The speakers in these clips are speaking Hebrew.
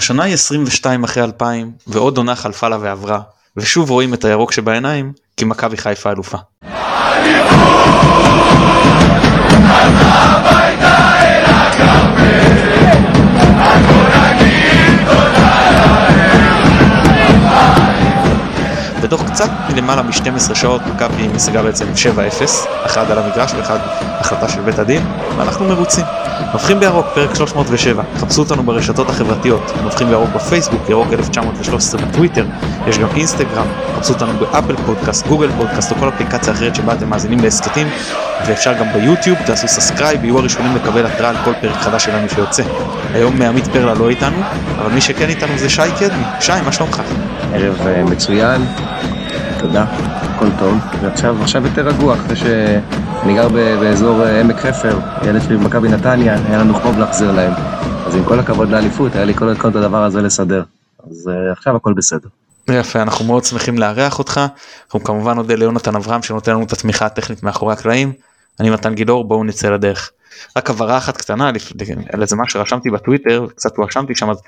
השנה היא 22 אחרי 2000 ועוד עונה חלפה לה ועברה ושוב רואים את הירוק שבעיניים כי מכבי חיפה אלופה. קצת למעלה מ-12 שעות מכבי משיגה בעצם 7-0, אחד על המגרש ואחד החלטה של בית הדין, ואנחנו מרוצים. מבחין בירוק, פרק 307, חפשו אותנו ברשתות החברתיות, מבחין בירוק בפייסבוק, ירוק 1913 בטוויטר, יש גם אינסטגרם, חפשו אותנו באפל פודקאסט, גוגל פודקאסט או כל אפליקציה אחרת שבה אתם מאזינים להסכתים, ואפשר גם ביוטיוב, תעשו subscribe, יהיו הראשונים לקבל התראה על כל פרק חדש שלנו שיוצא. היום עמית פרלה לא איתנו, אבל מי שכן איתנו זה שי קדמי. שי, מה שלומך? ערב אה, מצוין, תודה, הכל טוב. ועכשיו עכשיו יותר רגוע, אחרי שאני גר באזור אה, עמק חפר, ילד שלי במכבי נתניה, היה לנו חוב להחזיר להם. אז עם כל הכבוד לאליפות, היה לי כל כל את הדבר הזה לסדר. אז אה, עכשיו הכל בסדר. יפה, אנחנו מאוד שמחים לארח אותך. אנחנו כמובן נודה ליונתן אברהם שנותן לנו את התמיכה הטכנית מאחורי הקלעים. אני מתן גילאור, בואו נצא לדרך. רק הבהרה אחת קטנה על איזה מה שרשמתי בטוויטר, קצת הואשמתי שם, אז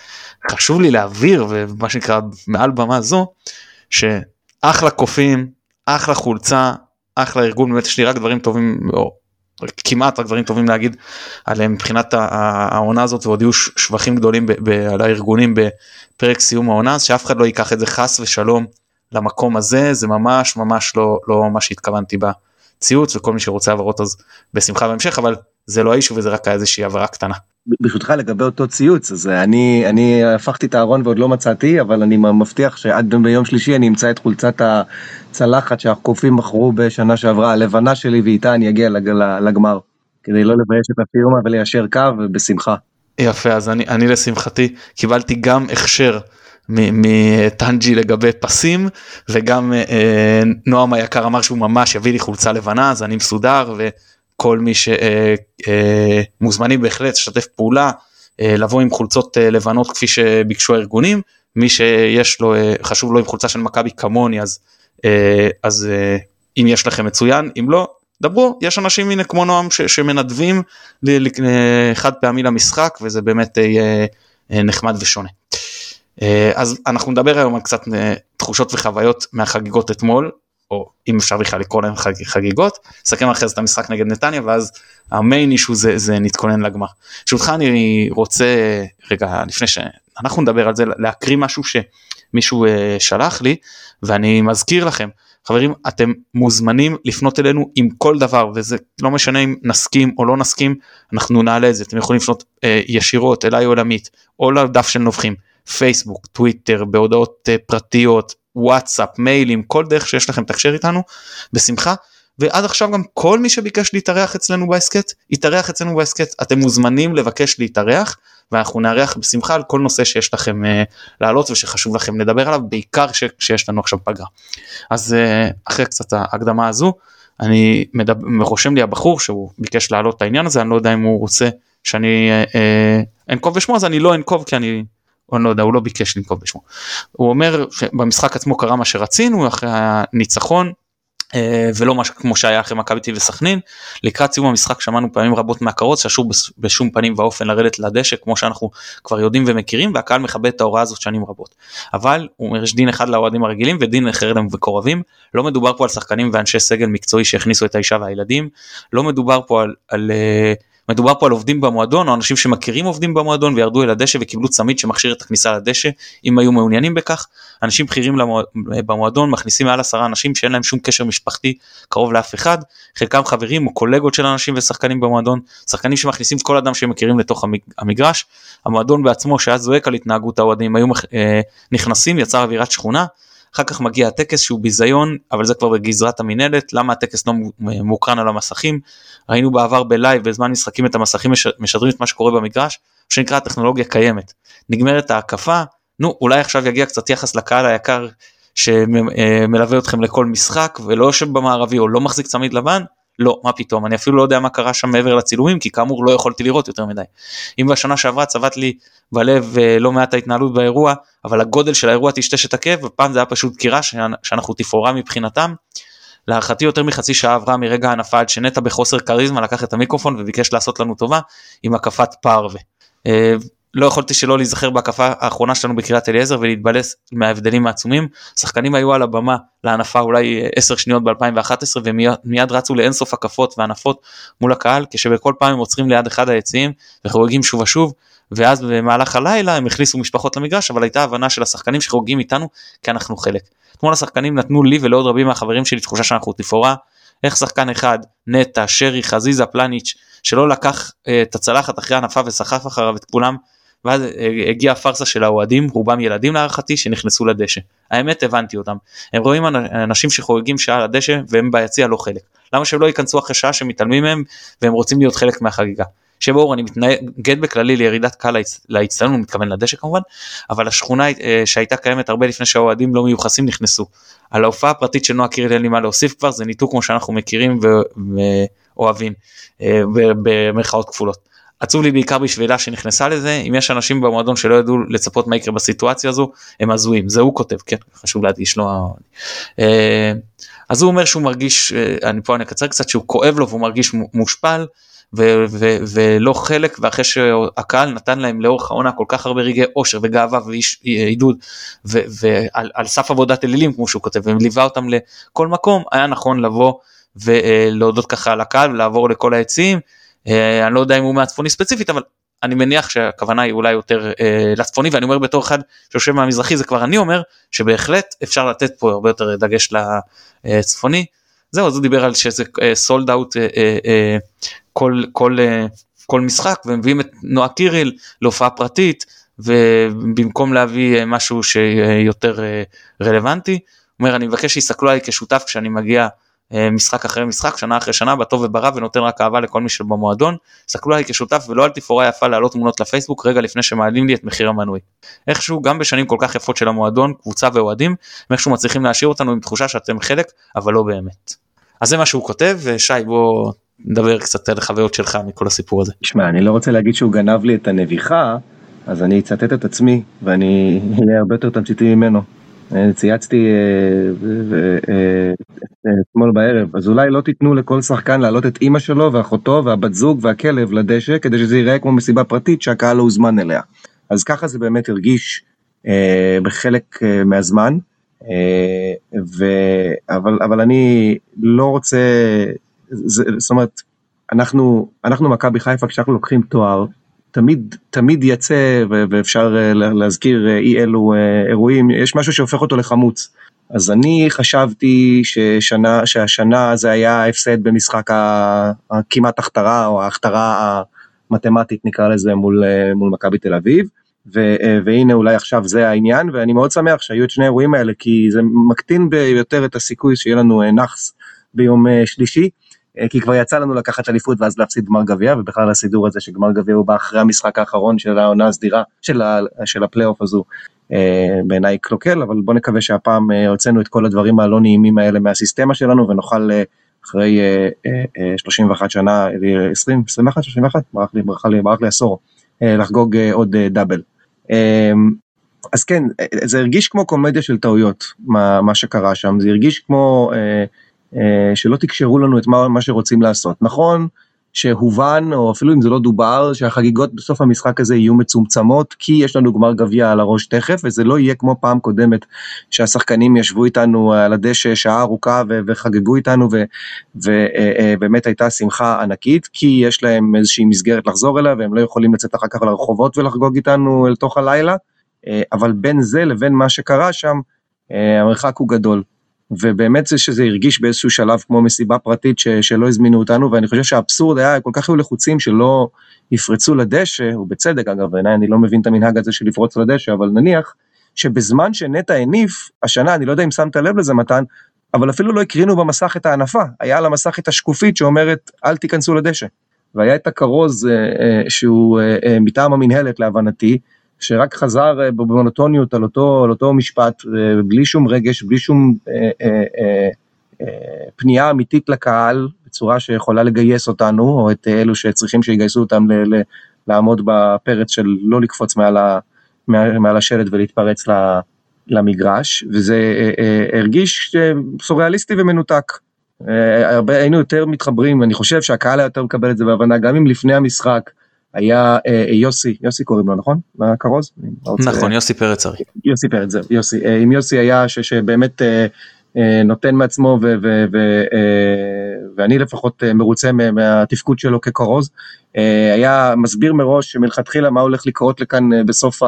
חשוב לי להבהיר, ומה שנקרא מעל במה זו, שאחלה קופים, אחלה חולצה, אחלה ארגון, באמת יש לי רק דברים טובים, או כמעט רק דברים טובים להגיד עליהם מבחינת העונה הזאת ועוד יהיו שבחים גדולים על הארגונים בפרק סיום העונה, אז שאף אחד לא ייקח את זה חס ושלום למקום הזה, זה ממש ממש לא, לא מה שהתכוונתי בציוץ וכל מי שרוצה הבהרות אז בשמחה בהמשך, אבל זה לא האישו וזה רק היה איזושהי הבהרה קטנה. ברשותך לגבי אותו ציוץ, אז אני, אני הפכתי את הארון ועוד לא מצאתי, אבל אני מבטיח שעד ביום שלישי אני אמצא את חולצת הצלחת שהקופים מכרו בשנה שעברה, הלבנה שלי ואיתה אני אגיע לג- לגמר. כדי לא לבייש את הפירמה וליישר קו, בשמחה. יפה אז אני, אני לשמחתי קיבלתי גם הכשר מטנג'י לגבי פסים וגם אה, נועם היקר אמר שהוא ממש יביא לי חולצה לבנה אז אני מסודר וכל מי שמוזמנים בהחלט לשתף פעולה אה, לבוא עם חולצות אה, לבנות כפי שביקשו הארגונים. מי שיש לו אה, חשוב לו עם חולצה של מכבי כמוני אז אה, אז אה, אם יש לכם מצוין אם לא דברו. יש אנשים הנה כמו נועם ש, שמנדבים אה, חד פעמי למשחק וזה באמת אה, יהיה אה, נחמד ושונה. אה, אז אנחנו נדבר היום על קצת אה, תחושות וחוויות מהחגיגות אתמול או אם אפשר בכלל לקרוא להם חג, חגיגות נסכם אחרי זה את המשחק נגד נתניה ואז המיין אישו זה, זה נתכונן לגמר. ברשותך אני רוצה רגע לפני שאנחנו נדבר על זה להקריא משהו שמישהו אה, שלח לי ואני מזכיר לכם חברים אתם מוזמנים לפנות אלינו עם כל דבר וזה לא משנה אם נסכים או לא נסכים אנחנו נעלה את זה אתם יכולים לפנות אה, ישירות אליי או לעמית או לדף של נובחים פייסבוק טוויטר בהודעות אה, פרטיות וואטסאפ מיילים כל דרך שיש לכם תקשר איתנו בשמחה ועד עכשיו גם כל מי שביקש להתארח אצלנו בהסכת יתארח אצלנו בהסכת אתם מוזמנים לבקש להתארח ואנחנו נארח בשמחה על כל נושא שיש לכם אה, להעלות ושחשוב לכם לדבר עליו בעיקר ש- שיש לנו עכשיו פגרה. אז אה, אחרי קצת ההקדמה הזו אני מדבר, רושם לי הבחור שהוא ביקש להעלות את העניין הזה אני לא יודע אם הוא רוצה שאני אה, אה, אנקוב בשמו אז אני לא אנקוב כי אני או אני לא יודע הוא לא ביקש לנקוב בשמו. הוא אומר שבמשחק עצמו קרה מה שרצינו אחרי הניצחון אה, ולא משהו כמו שהיה אחרי מכבי תל וסכנין. לקראת סיום המשחק שמענו פעמים רבות מהקרות שאסור בס- בשום פנים ואופן לרדת לדשא כמו שאנחנו כבר יודעים ומכירים והקהל מכבד את ההוראה הזאת שנים רבות. אבל הוא אומר יש דין אחד לאוהדים הרגילים ודין אחר למקורבים. לא מדובר פה על שחקנים ואנשי סגל מקצועי שהכניסו את האישה והילדים. לא מדובר פה על, על אה, מדובר פה על עובדים במועדון או אנשים שמכירים עובדים במועדון וירדו אל הדשא וקיבלו צמיד שמכשיר את הכניסה לדשא אם היו מעוניינים בכך. אנשים בכירים למוע... במועדון מכניסים מעל עשרה אנשים שאין להם שום קשר משפחתי קרוב לאף אחד. חלקם חברים או קולגות של אנשים ושחקנים במועדון שחקנים שמכניסים כל אדם שהם מכירים לתוך המג... המגרש. המועדון בעצמו שהיה זועק על התנהגות האוהדים היו אה, נכנסים יצר אווירת שכונה אחר כך מגיע הטקס שהוא ביזיון אבל זה כבר בגזרת המינהלת למה הטקס לא מו- מוקרן על המסכים? ראינו בעבר בלייב בזמן משחקים את המסכים מש- משדרים את מה שקורה במגרש שנקרא הטכנולוגיה קיימת. נגמרת ההקפה נו אולי עכשיו יגיע קצת יחס לקהל היקר שמלווה אתכם לכל משחק ולא יושב במערבי או לא מחזיק צמיד לבן לא מה פתאום אני אפילו לא יודע מה קרה שם מעבר לצילומים כי כאמור לא יכולתי לראות יותר מדי. אם בשנה שעברה צבט לי בלב אה, לא מעט ההתנהלות באירוע אבל הגודל של האירוע טשטש את הכאב ופעם זה היה פשוט דקירה שאנ- שאנחנו תפאורה מבחינתם. להערכתי יותר מחצי שעה עברה מרגע ההנפה עד שנטע בחוסר כריזמה לקח את המיקרופון וביקש לעשות לנו טובה עם הקפת פרווה. אה, לא יכולתי שלא להיזכר בהקפה האחרונה שלנו בקריית אליעזר ולהתבלס מההבדלים העצומים. שחקנים היו על הבמה להנפה אולי 10 שניות ב-2011 ומיד רצו לאינסוף הקפות והנפות מול הקהל כשבכל פעם הם עוצרים ליד אחד היציעים וחוגגים שוב ושוב ואז במהלך הלילה הם הכניסו משפחות למגרש אבל הייתה הבנה של השחקנים שחוגגים איתנו כי אנחנו חלק. אתמול השחקנים נתנו לי ולעוד רבים מהחברים שלי תחושה שאנחנו תפאורה איך שחקן אחד נטע שרי חזיזה פלניץ' שלא לקח uh, את הצלחת אחרי הנפה וסחף אחריו את כולם ואז uh, הגיעה הפארסה של האוהדים רובם ילדים להערכתי שנכנסו לדשא האמת הבנתי אותם הם רואים אנשים שחוגגים שעה לדשא והם ביציע לא חלק למה שהם לא ייכנסו אחרי שעה שמתעלמים מהם והם רוצים להיות חלק מהחגיגה. שבו אני מתנגד בכללי לירידת קהל לאצטדיון, הוא מתכוון לדשא כמובן, אבל השכונה אה, שהייתה קיימת הרבה לפני שהאוהדים לא מיוחסים נכנסו. על ההופעה הפרטית של נועה קירל אין לי מה להוסיף כבר, זה ניתוק כמו שאנחנו מכירים ואוהבים, אה, במרכאות כפולות. עצוב לי בעיקר בשבילה שנכנסה לזה, אם יש אנשים במועדון שלא ידעו לצפות מה יקרה בסיטואציה הזו, הם הזויים, זה הוא כותב, כן, חשוב להדגיש, לא... אה, אז הוא אומר שהוא מרגיש, אני פה אני אקצר קצת, שהוא כואב לו והוא מרגיש מושפל, ו- ו- ולא חלק ואחרי שהקהל נתן להם לאורך העונה כל כך הרבה רגעי אושר וגאווה ועידוד ועל סף עבודת אלילים כמו שהוא כותב וליווה אותם לכל מקום היה נכון לבוא ולהודות ככה לקהל ולעבור לכל אה, אני לא יודע אם הוא מהצפוני ספציפית אבל אני מניח שהכוונה היא אולי יותר אה, לצפוני ואני אומר בתור אחד שיושב מהמזרחי זה כבר אני אומר שבהחלט אפשר לתת פה הרבה יותר דגש לצפוני. זהו אז הוא דיבר על שזה סולד אה, אאוט כל, כל, אה, כל משחק ומביאים את נועה קיריל להופעה פרטית ובמקום להביא אה, משהו שיותר אה, רלוונטי, הוא אומר אני מבקש שיסתכלו עליי כשותף כשאני מגיע משחק אחרי משחק, שנה אחרי שנה, בטוב וברע, ונותן רק אהבה לכל מי שבמועדון. סתכלו עליי כשותף ולא על תפאורה יפה להעלות תמונות לפייסבוק רגע לפני שמעלים לי את מחיר המנוי. איכשהו, גם בשנים כל כך יפות של המועדון, קבוצה ואוהדים, איכשהו מצליחים להשאיר אותנו עם תחושה שאתם חלק, אבל לא באמת. אז זה מה שהוא כותב, ושי בוא נדבר קצת על החוויות שלך מכל הסיפור הזה. שמע, אני לא רוצה להגיד שהוא גנב לי את הנביחה, אז אני אצטט את עצמי, ואני אהיה הרבה יותר תמציתי ממנו. צייצתי אה, אה, אתמול בערב, אז אולי לא תיתנו לכל שחקן להעלות את אימא שלו ואחותו והבת זוג והכלב לדשא, כדי שזה ייראה כמו מסיבה פרטית שהקהל לא הוזמן אליה. אז ככה זה באמת הרגיש אה, בחלק מהזמן, ו... אבל, אבל אני לא רוצה זאת אומרת, אנחנו, אנחנו מכבי חיפה, כשאנחנו לוקחים תואר, תמיד, תמיד יצא, ואפשר אה, להזכיר אה, אי אלו אה, אירועים, יש משהו שהופך אותו לחמוץ. אז אני חשבתי ששנה, שהשנה זה היה הפסד במשחק הכמעט הכתרה, או ההכתרה המתמטית נקרא לזה, מול, מול מכבי תל אביב. ו, והנה אולי עכשיו זה העניין, ואני מאוד שמח שהיו את שני האירועים האלה, כי זה מקטין ביותר את הסיכוי שיהיה לנו נאחס ביום שלישי. אה, כי כבר יצא לנו לקחת אליפות ואז להפסיד גמר גביע ובכלל הסידור הזה שגמר גביע הוא בא אחרי המשחק האחרון של העונה הסדירה של, ה, של הפלייאוף הזו אה, בעיניי קלוקל אבל בוא נקווה שהפעם אה, הוצאנו את כל הדברים הלא נעימים האלה מהסיסטמה שלנו ונוכל אחרי 31 שנה 20 21 31 ברח לי ברח לי ברח לי עשור לחגוג עוד double. אז כן זה הרגיש כמו קומדיה של טעויות מה, מה שקרה שם זה הרגיש כמו. שלא תקשרו לנו את מה, מה שרוצים לעשות. נכון שהובן, או אפילו אם זה לא דובר, שהחגיגות בסוף המשחק הזה יהיו מצומצמות, כי יש לנו גמר גביע על הראש תכף, וזה לא יהיה כמו פעם קודמת, שהשחקנים ישבו איתנו על הדשא שעה ארוכה ו- וחגגו איתנו, ובאמת הייתה שמחה ענקית, כי יש להם איזושהי מסגרת לחזור אליה, והם לא יכולים לצאת אחר כך לרחובות ולחגוג איתנו אל תוך הלילה, אה, אבל בין זה לבין מה שקרה שם, אה, המרחק הוא גדול. ובאמת זה שזה הרגיש באיזשהו שלב כמו מסיבה פרטית ש, שלא הזמינו אותנו, ואני חושב שהאבסורד היה, כל כך היו לחוצים שלא יפרצו לדשא, ובצדק אגב, בעיניי אני לא מבין את המנהג הזה של לפרוץ לדשא, אבל נניח שבזמן שנטע הניף, השנה, אני לא יודע אם שמת לב לזה מתן, אבל אפילו לא הקרינו במסך את ההנפה, היה על המסך את השקופית שאומרת אל תיכנסו לדשא. והיה את הכרוז אה, אה, שהוא אה, אה, מטעם המינהלת להבנתי, שרק חזר אה, במונוטוניות על אותו, על אותו משפט, אה, בלי שום רגש, בלי שום אה, פנייה אמיתית לקהל, בצורה שיכולה לגייס אותנו, או את אלו שצריכים שיגייסו אותם ל, ל, לעמוד בפרץ של לא לקפוץ מעל, ה, מעל, מעל השלט ולהתפרץ למגרש, וזה הרגיש סוריאליסטי ומנותק. הרבה היינו יותר מתחברים, אני חושב שהקהל היה יותר מקבל את זה בהבנה, גם אם לפני המשחק היה אה, יוסי, יוסי קוראים לו נכון? מהכרוז? נכון, יוסי פרץ ארי. יוסי פרץ, זהו, יוסי. עם יוסי היה ש, שבאמת נותן מעצמו ו, ו, ו, ואני לפחות מרוצה מהתפקוד שלו ככרוז. היה מסביר מראש מלכתחילה מה הולך לקרות לכאן בסוף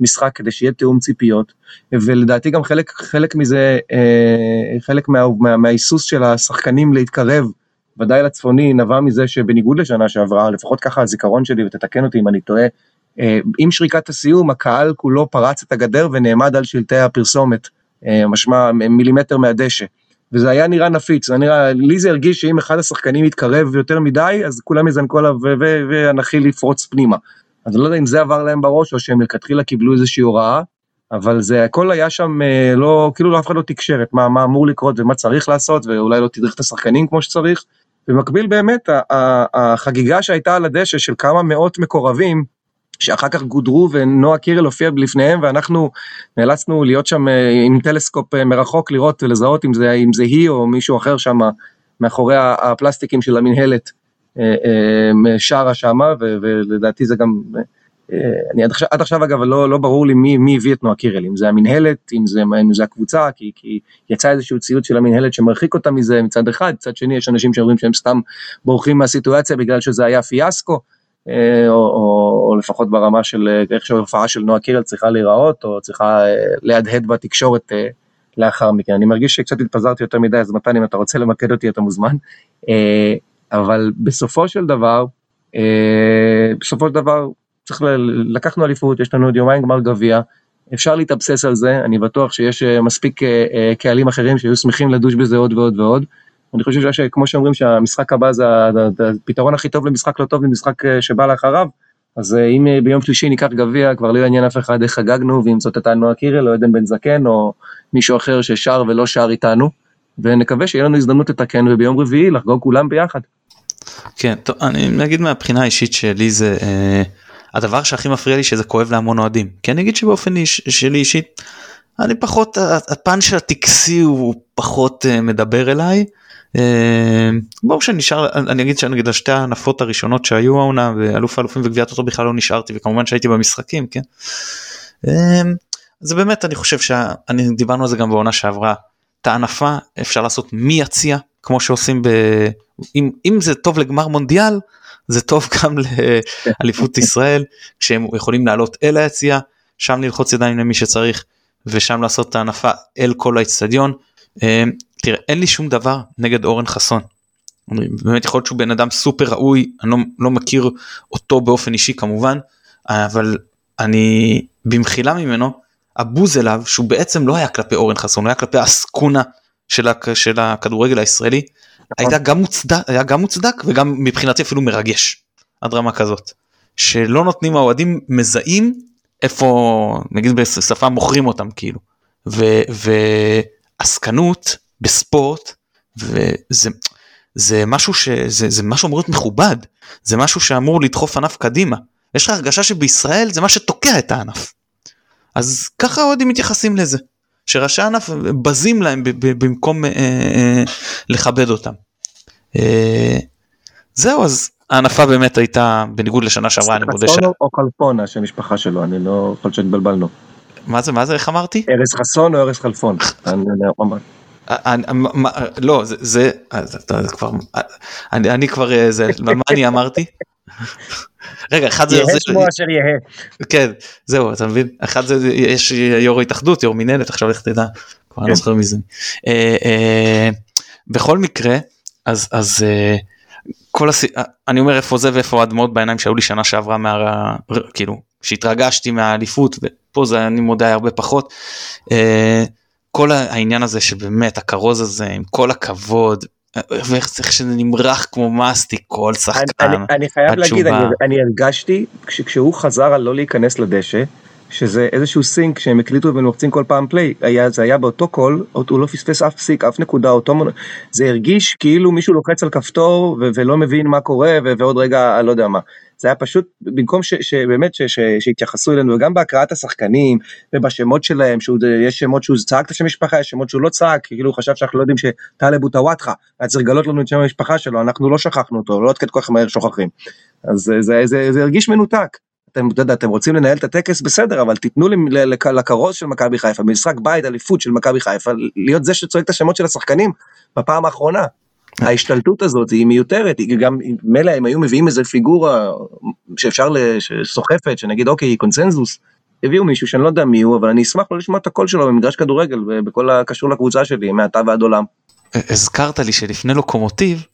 המשחק כדי שיהיה תיאום ציפיות ולדעתי גם חלק, חלק מזה, חלק מה, מה, מההיסוס של השחקנים להתקרב ודאי לצפוני, נבע מזה שבניגוד לשנה שעברה, לפחות ככה הזיכרון שלי, ותתקן אותי אם אני טועה, אה, עם שריקת הסיום הקהל כולו פרץ את הגדר ונעמד על שלטי הפרסומת, אה, משמע מילימטר מהדשא. וזה היה נראה נפיץ, זה נראה, לי זה הרגיש שאם אחד השחקנים יתקרב יותר מדי, אז כולם יזנקו עליו והנחיל יפרוץ פנימה. אז אני לא יודע אם זה עבר להם בראש, או שהם מלכתחילה קיבלו איזושהי הוראה, אבל זה הכל היה שם אה, לא, כאילו לא אף אחד לא תקשר את מה, מה אמור לקרות ומה צריך לעשות, ואולי לא תדריך את השחקנים כמו שצריך, במקביל באמת החגיגה שהייתה על הדשא של כמה מאות מקורבים, שאחר כך גודרו ונועה קירל הופיע לפניהם ואנחנו נאלצנו להיות שם אה, עם טלסקופ אה, מרחוק לראות ולזהות אם זה, אם זה היא או מישהו אחר שם מאחורי הפלסטיקים של המנהלת אה, שרה שמה ולדעתי זה גם אני עד עכשיו, עד עכשיו אגב לא, לא ברור לי מי, מי הביא את נועה קירל, אם זה המינהלת, אם זה, אם זה הקבוצה, כי, כי יצא איזשהו ציוץ של המינהלת שמרחיק אותה מזה מצד אחד, מצד שני יש אנשים שאומרים שהם סתם בורחים מהסיטואציה בגלל שזה היה פיאסקו, אה, או, או, או לפחות ברמה של אה, איך שההופעה של נועה קירל צריכה להיראות, או צריכה להדהד בתקשורת לאחר מכן. אני מרגיש שקצת התפזרתי יותר מדי, אז מתן אם אתה רוצה למקד אותי אתה מוזמן, אבל בסופו של דבר, בסופו של דבר צריך, ל... לקחנו אליפות, יש לנו עוד יומיים גמר גביע, אפשר להתאבסס על זה, אני בטוח שיש אה, מספיק אה, אה, קהלים אחרים שהיו שמחים לדוש בזה עוד ועוד ועוד. אני חושב שכמו שאומרים שהמשחק הבא זה הפתרון הכי טוב למשחק לא טוב למשחק שבא לאחריו, אז אם ביום שלישי ניקח גביע, כבר לא יעניין אף אחד איך חגגנו, ואם זאת הייתה נועה קירל או עדן בן זקן או מישהו אחר ששר ולא שר איתנו, ונקווה שיהיה לנו הזדמנות לתקן וביום רביעי לחגוג כולם ביחד. כן, טוב, אני אגיד מהבחינה האישית שלי זה... אה... הדבר שהכי מפריע לי שזה כואב להמון אוהדים כי אני אגיד שבאופן איש, שלי אישית אני פחות הפן של הטקסי הוא פחות uh, מדבר אליי. Uh, ברור שנשאר אני אגיד שנגיד השתי הענפות הראשונות שהיו העונה ואלוף האלופים וגביעת אותו בכלל לא נשארתי וכמובן שהייתי במשחקים כן. Uh, זה באמת אני חושב שאני דיברנו על זה גם בעונה שעברה את הענפה אפשר לעשות מי יציע כמו שעושים ב... אם, אם זה טוב לגמר מונדיאל זה טוב גם לאליפות ישראל כשהם יכולים לעלות אל היציאה שם ללחוץ ידיים למי שצריך ושם לעשות את ההנפה אל כל האצטדיון. אמ, תראה אין לי שום דבר נגד אורן חסון. באמת יכול להיות שהוא בן אדם סופר ראוי אני לא, לא מכיר אותו באופן אישי כמובן אבל אני במחילה ממנו הבוז אליו שהוא בעצם לא היה כלפי אורן חסון הוא היה כלפי העסקונה של, של הכדורגל הישראלי. הייתה גם מוצדק, היה גם מוצדק וגם מבחינתי אפילו מרגש. עד רמה כזאת. שלא נותנים האוהדים מזהים איפה נגיד בשפה מוכרים אותם כאילו. ועסקנות בספורט וזה זה משהו שזה זה משהו אמור להיות מכובד. זה משהו שאמור לדחוף ענף קדימה. יש לך הרגשה שבישראל זה מה שתוקע את הענף. אז ככה האוהדים מתייחסים לזה. שראשי הענף בזים להם במקום אה, אה, לכבד אותם. אה, זהו אז הענפה באמת הייתה בניגוד לשנה שעברה אני מודה ש... או כלפון השם משפחה שלו אני לא יכול שהתבלבלנו. מה זה מה זה איך אמרתי? ארז חסון או ארז חלפון. לא זה כבר אני כבר זה מה אני אמרתי רגע אחד זה יהא שמו אשר יהא כן זהו אתה מבין אחד זה יש יו"ר התאחדות יו"ר מינהלת עכשיו לך תדע כבר אני לא כן. זוכר מזה אה, אה, בכל מקרה אז אז כל הס... אני אומר איפה זה ואיפה הדמעות בעיניים שהיו לי שנה שעברה מה... כאילו שהתרגשתי מהאליפות ופה זה אני מודה הרבה פחות. אה, כל העניין הזה שבאמת הכרוז הזה עם כל הכבוד ואיך שזה נמרח כמו מסטיק כל שחקן. אני, אני חייב להגיד, אני, אני הרגשתי כשהוא חזר על לא להיכנס לדשא, שזה איזשהו sync שהם הקליטו והם לוחצים כל פעם play, היה, זה היה באותו קול, הוא לא פספס אף פסיק, אף נקודה, אותו, זה הרגיש כאילו מישהו לוחץ על כפתור ו- ולא מבין מה קורה ו- ועוד רגע, לא יודע מה. זה היה פשוט במקום ש, שבאמת ש, ש, שיתייחסו אלינו וגם בהקראת השחקנים ובשמות שלהם שיש שמות שהוא צעק את השם משפחה יש שמות שהוא לא צעק כאילו הוא חשב שאנחנו לא יודעים שטלב הוא טוואטחה היה צריך לגלות לנו את שם המשפחה שלו אנחנו לא שכחנו אותו לא עד כדי כך מהר שוכחים. אז זה, זה, זה, זה הרגיש מנותק. אתם, יודע, אתם רוצים לנהל את הטקס בסדר, אבל תיתנו לכרוז של מכבי חיפה, במשחק בית אליפות של מכבי חיפה, להיות זה שצועק את השמות של השחקנים בפעם האחרונה. ההשתלטות הזאת היא מיותרת, היא גם, מילא הם היו מביאים איזה פיגורה שאפשר, סוחפת, שנגיד אוקיי, קונצנזוס, הביאו מישהו שאני לא יודע מי הוא, אבל אני אשמח לא לשמוע את הקול שלו במגרש כדורגל, בכל הקשור לקבוצה שלי, מעתה ועד עולם. הזכרת לי שלפני לוקומוטיב,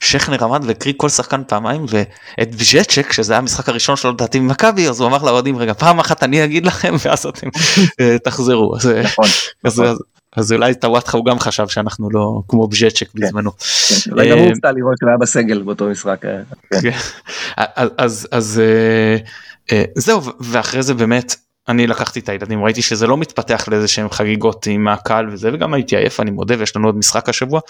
שכנר עמד והקריא כל שחקן פעמיים ואת בז'צ'ק שזה היה המשחק הראשון שלו לדעתי ממכבי אז הוא אמר לאוהדים רגע פעם אחת אני אגיד לכם ואז אתם אה, תחזרו אז, אה, נכון, אז, נכון. אז, אז אולי טוואטחה הוא גם חשב שאנחנו לא כמו בז'צ'ק כן, בזמנו. כן, אולי גם הוא הופתע לראות שהוא היה בסגל באותו משחק. כן. אז אז זהו ואחרי זה באמת אני לקחתי את הילדים ראיתי שזה לא מתפתח לאיזה שהם חגיגות עם הקהל וזה וגם הייתי עייף אני מודה ויש לנו עוד משחק השבוע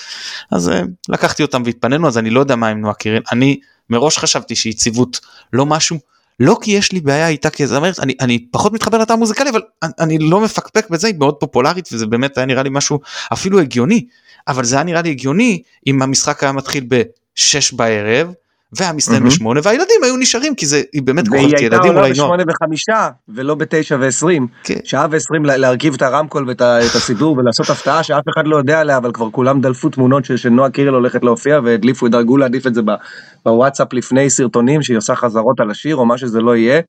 אז לקחתי אותם והתפנינו אז אני לא יודע מה עם נועה קירל אני מראש חשבתי שיציבות לא משהו לא כי יש לי בעיה איתה כזמרת אני אני פחות מתחבר לתא המוזיקלי אבל אני, אני לא מפקפק בזה היא מאוד פופולרית וזה באמת היה נראה לי משהו אפילו הגיוני. אבל זה היה נראה לי הגיוני אם המשחק היה מתחיל ב-6 בערב והיה מסתיים mm-hmm. בשמונה והילדים היו נשארים כי זה היא באמת כוכבת ילדים אולי נוער. והיא הייתה עולה בשמונה וחמישה ולא בתשע ועשרים. כן. שעה ועשרים להרכיב את הרמקול ואת הסידור ולעשות הפתעה שאף אחד לא יודע עליה אבל כבר כולם דלפו תמונות שנועה קירל הולכת להופיע והדליפו דרגו להדליף את זה בוואטסאפ לפני סרטונים שהיא עושה חזרות על השיר או מה שזה לא יהיה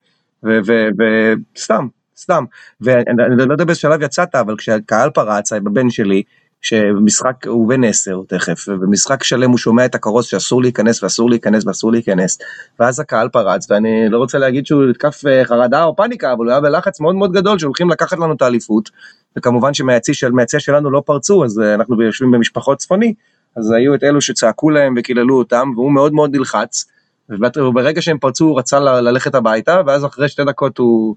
וסתם סתם ואני לא יודע באיזה שלב יצאת אבל כשהקהל פרץ הבן שלי. שמשחק הוא בן עשר תכף ובמשחק שלם הוא שומע את הכרוז שאסור להיכנס ואסור להיכנס ואסור להיכנס. ואז הקהל פרץ ואני לא רוצה להגיד שהוא התקף אה, חרדה או פאניקה אבל הוא היה בלחץ מאוד מאוד גדול שהולכים לקחת לנו את האליפות. וכמובן שמהיציע של, שלנו לא פרצו אז אה, אנחנו יושבים במשפחות צפוני. אז היו את אלו שצעקו להם וקיללו אותם והוא מאוד מאוד נלחץ. וברגע שהם פרצו הוא רצה ללכת הביתה ואז אחרי שתי דקות הוא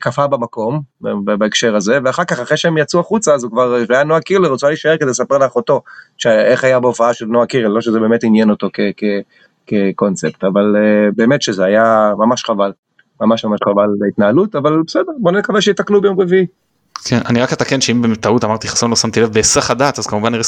קפא במקום בהקשר הזה ואחר כך אחרי שהם יצאו החוצה אז הוא כבר היה נועה קירלר רוצה להישאר כדי לספר לאחותו איך היה בהופעה של נועה קירל לא שזה באמת עניין אותו כקונספט אבל אה, באמת שזה היה ממש חבל ממש ממש חבל להתנהלות אבל בסדר בוא נקווה שיתקנו ביום רביעי. כן, אני רק אתקן שאם בטעות אמרתי חסון לא שמתי לב בהיסח הדעת אז כמובן נראה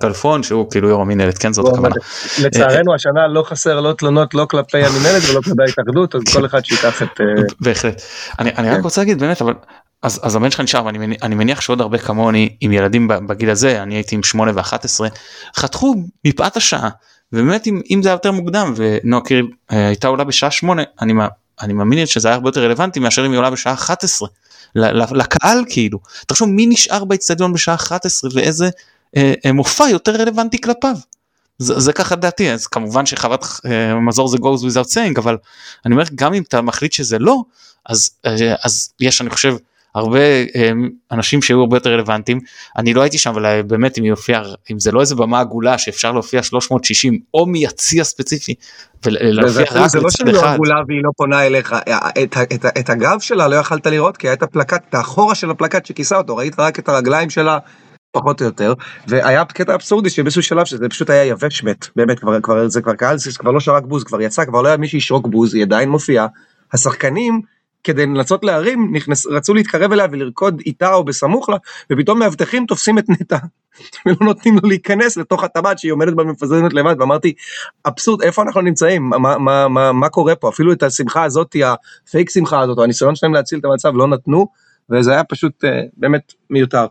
כלפון שהוא כאילו יו"ר המינהלת כן זאת הכוונה. לצערנו השנה לא חסר לא תלונות לא כלפי המינהלת ולא כלפי ההתאחדות אז כל אחד שיקח את. אה, בהחלט. אני רק כן. רוצה להגיד באמת אבל אז, אז הבן שלך נשאר ואני מניח, אני מניח שעוד הרבה כמוני עם ילדים בגיל הזה אני הייתי עם 8 ו-11 חתכו מפאת השעה ובאמת אם, אם זה היה יותר מוקדם ונועה קירל אה, הייתה עולה בשעה 8 אני, אני מאמין שזה היה הרבה יותר רלוונטי מאשר אם היא עולה בשעה 11 לקהל כאילו תחשוב מי נשאר באצטדיון בשעה 11 ואיזה אה, אה, מופע יותר רלוונטי כלפיו. זה, זה ככה דעתי אז כמובן שחוות אה, מזור זה goes without saying אבל אני אומר גם אם אתה מחליט שזה לא אז אה, אז יש אני חושב הרבה אה, אנשים שהיו הרבה יותר רלוונטיים. אני לא הייתי שם אבל באמת אם יופיע אם זה לא איזה במה עגולה שאפשר להופיע 360 או מיציע ספציפי ולהופיע רק זה לא שהיא לא עגולה והיא לא פונה אליך את, את, את, את הגב שלה לא יכלת לראות כי היה את הפלקט את האחורה של הפלקט שכיסה אותו ראית רק את הרגליים שלה פחות או יותר. והיה קטע אבסורדי שבאיזשהו שלב שזה פשוט היה יבש מת. באמת כבר כבר זה כבר קהל זה כבר לא שרק בוז כבר יצא כבר לא היה מי שישרוק בוז היא עדיין מופיעה. השחקנים כדי לנסות להרים, נכנס, רצו להתקרב אליה ולרקוד איתה או בסמוך לה, ופתאום מאבטחים תופסים את נטע, ולא נותנים לו להיכנס לתוך הטבעת שהיא עומדת במפזרת לבד, ואמרתי, אבסורד, איפה אנחנו נמצאים? מה, מה, מה, מה קורה פה? אפילו את השמחה הזאת, הפייק שמחה הזאת, או הניסיון שלהם להציל את המצב, לא נתנו, וזה היה פשוט uh, באמת מיותר.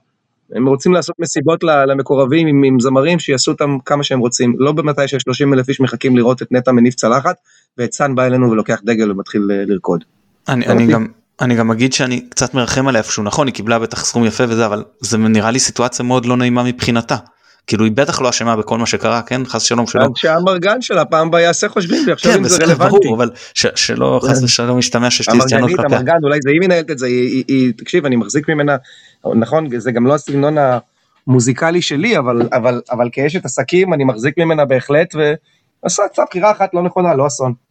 הם רוצים לעשות מסיבות למקורבים עם, עם זמרים שיעשו אותם כמה שהם רוצים, לא במתי ש-30 אלף איש מחכים לראות את נטע מניף צלחת, ואת סאן בא אלינו ולוקח דגל ומתחיל אה, לרקוד. אני, אני גם אני גם אגיד שאני קצת מרחם עליה איפשהו נכון היא קיבלה בטח סכום יפה וזה אבל זה נראה לי סיטואציה מאוד לא נעימה מבחינתה. כאילו היא בטח לא אשמה בכל מה שקרה כן חס שלום שלא. שהאמרגן שלה פעם הבאה יעשה חושבים ויחשוב כן, אם זה רלוונטי. ברור, אבל ש, שלא חס ושלום משתמע שיש לי סטיונות כלפיה. אמרגן אולי זה היא מנהלת את זה היא, היא, היא תקשיב אני מחזיק ממנה נכון זה גם לא הסגנון המוזיקלי שלי אבל אבל אבל כאשת עסקים אני מחזיק ממנה בהחלט ועשה בחירה אחת לא נכונה לא אסון.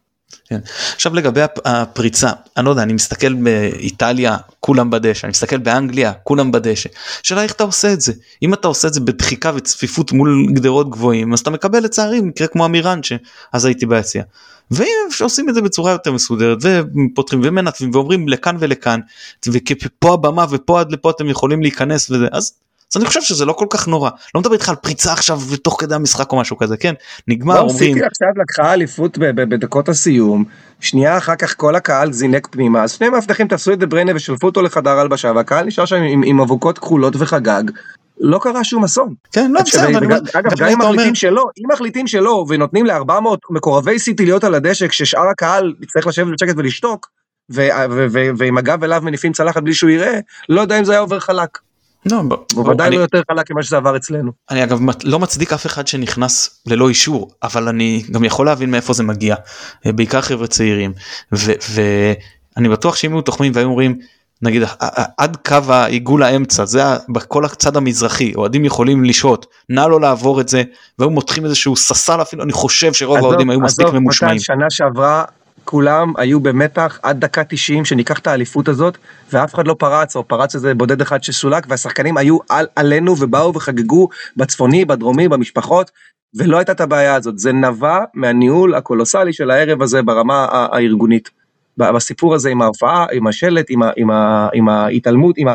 כן. עכשיו לגבי הפריצה אני לא יודע אני מסתכל באיטליה כולם בדשא אני מסתכל באנגליה כולם בדשא שאלה איך אתה עושה את זה אם אתה עושה את זה בדחיקה וצפיפות מול גדרות גבוהים אז אתה מקבל לצערי מקרה כמו אמירן שאז הייתי ביציע. ואם שעושים את זה בצורה יותר מסודרת ופותחים ומנתבים ואומרים לכאן ולכאן ופה הבמה ופה עד לפה אתם יכולים להיכנס וזה אז אז אני חושב שזה לא כל כך נורא לא מדבר איתך על פריצה עכשיו תוך כדי המשחק או משהו כזה כן נגמר לא, סיטי עכשיו לקחה אליפות בדקות הסיום, שנייה אחר כך כל הקהל זינק פנימה, אז שני מאבטחים תפסו את דה בריינה ושלפו אותו לחדר הלבשה, והקהל נשאר שם עם, עם אבוקות כחולות וחגג. לא קרה שום אסון. כן לא בסדר אומר, אגב, גם אם מחליטים שלא, אם מחליטים שלא, ונותנים ל-400 מקורבי סיטי להיות על הדשא, כששאר הקהל יצטרך לשבת בשקט ולשתוק, ועם הגב אליו מניפים צלחת בלי שהוא יראה, לא יודע אם זה היה עובר חלק. לא, ב- הוא ודאי אני- לא יותר חלק ממה שזה עבר אצלנו. אני אגב לא מצדיק אף אחד שנכנס ללא אישור אבל אני גם יכול להבין מאיפה זה מגיע אה, בעיקר חבר'ה צעירים ואני בטוח שאם היו תוחמים והיו אומרים נגיד עד קו העיגול האמצע זה בכל הצד המזרחי אוהדים יכולים לשהות נא לא לעבור את זה והיו מותחים איזשהו ססל אפילו אני חושב שרוב האוהדים היו מספיק ממושמעים. שנה שעברה כולם היו במתח עד דקה 90 שניקח את האליפות הזאת ואף אחד לא פרץ או פרץ איזה בודד אחד שסולק והשחקנים היו על, עלינו ובאו וחגגו בצפוני בדרומי במשפחות ולא הייתה את הבעיה הזאת זה נבע מהניהול הקולוסלי של הערב הזה ברמה הארגונית. בסיפור הזה עם ההופעה עם השלט עם, ה, עם, ה, עם ההתעלמות עם ה...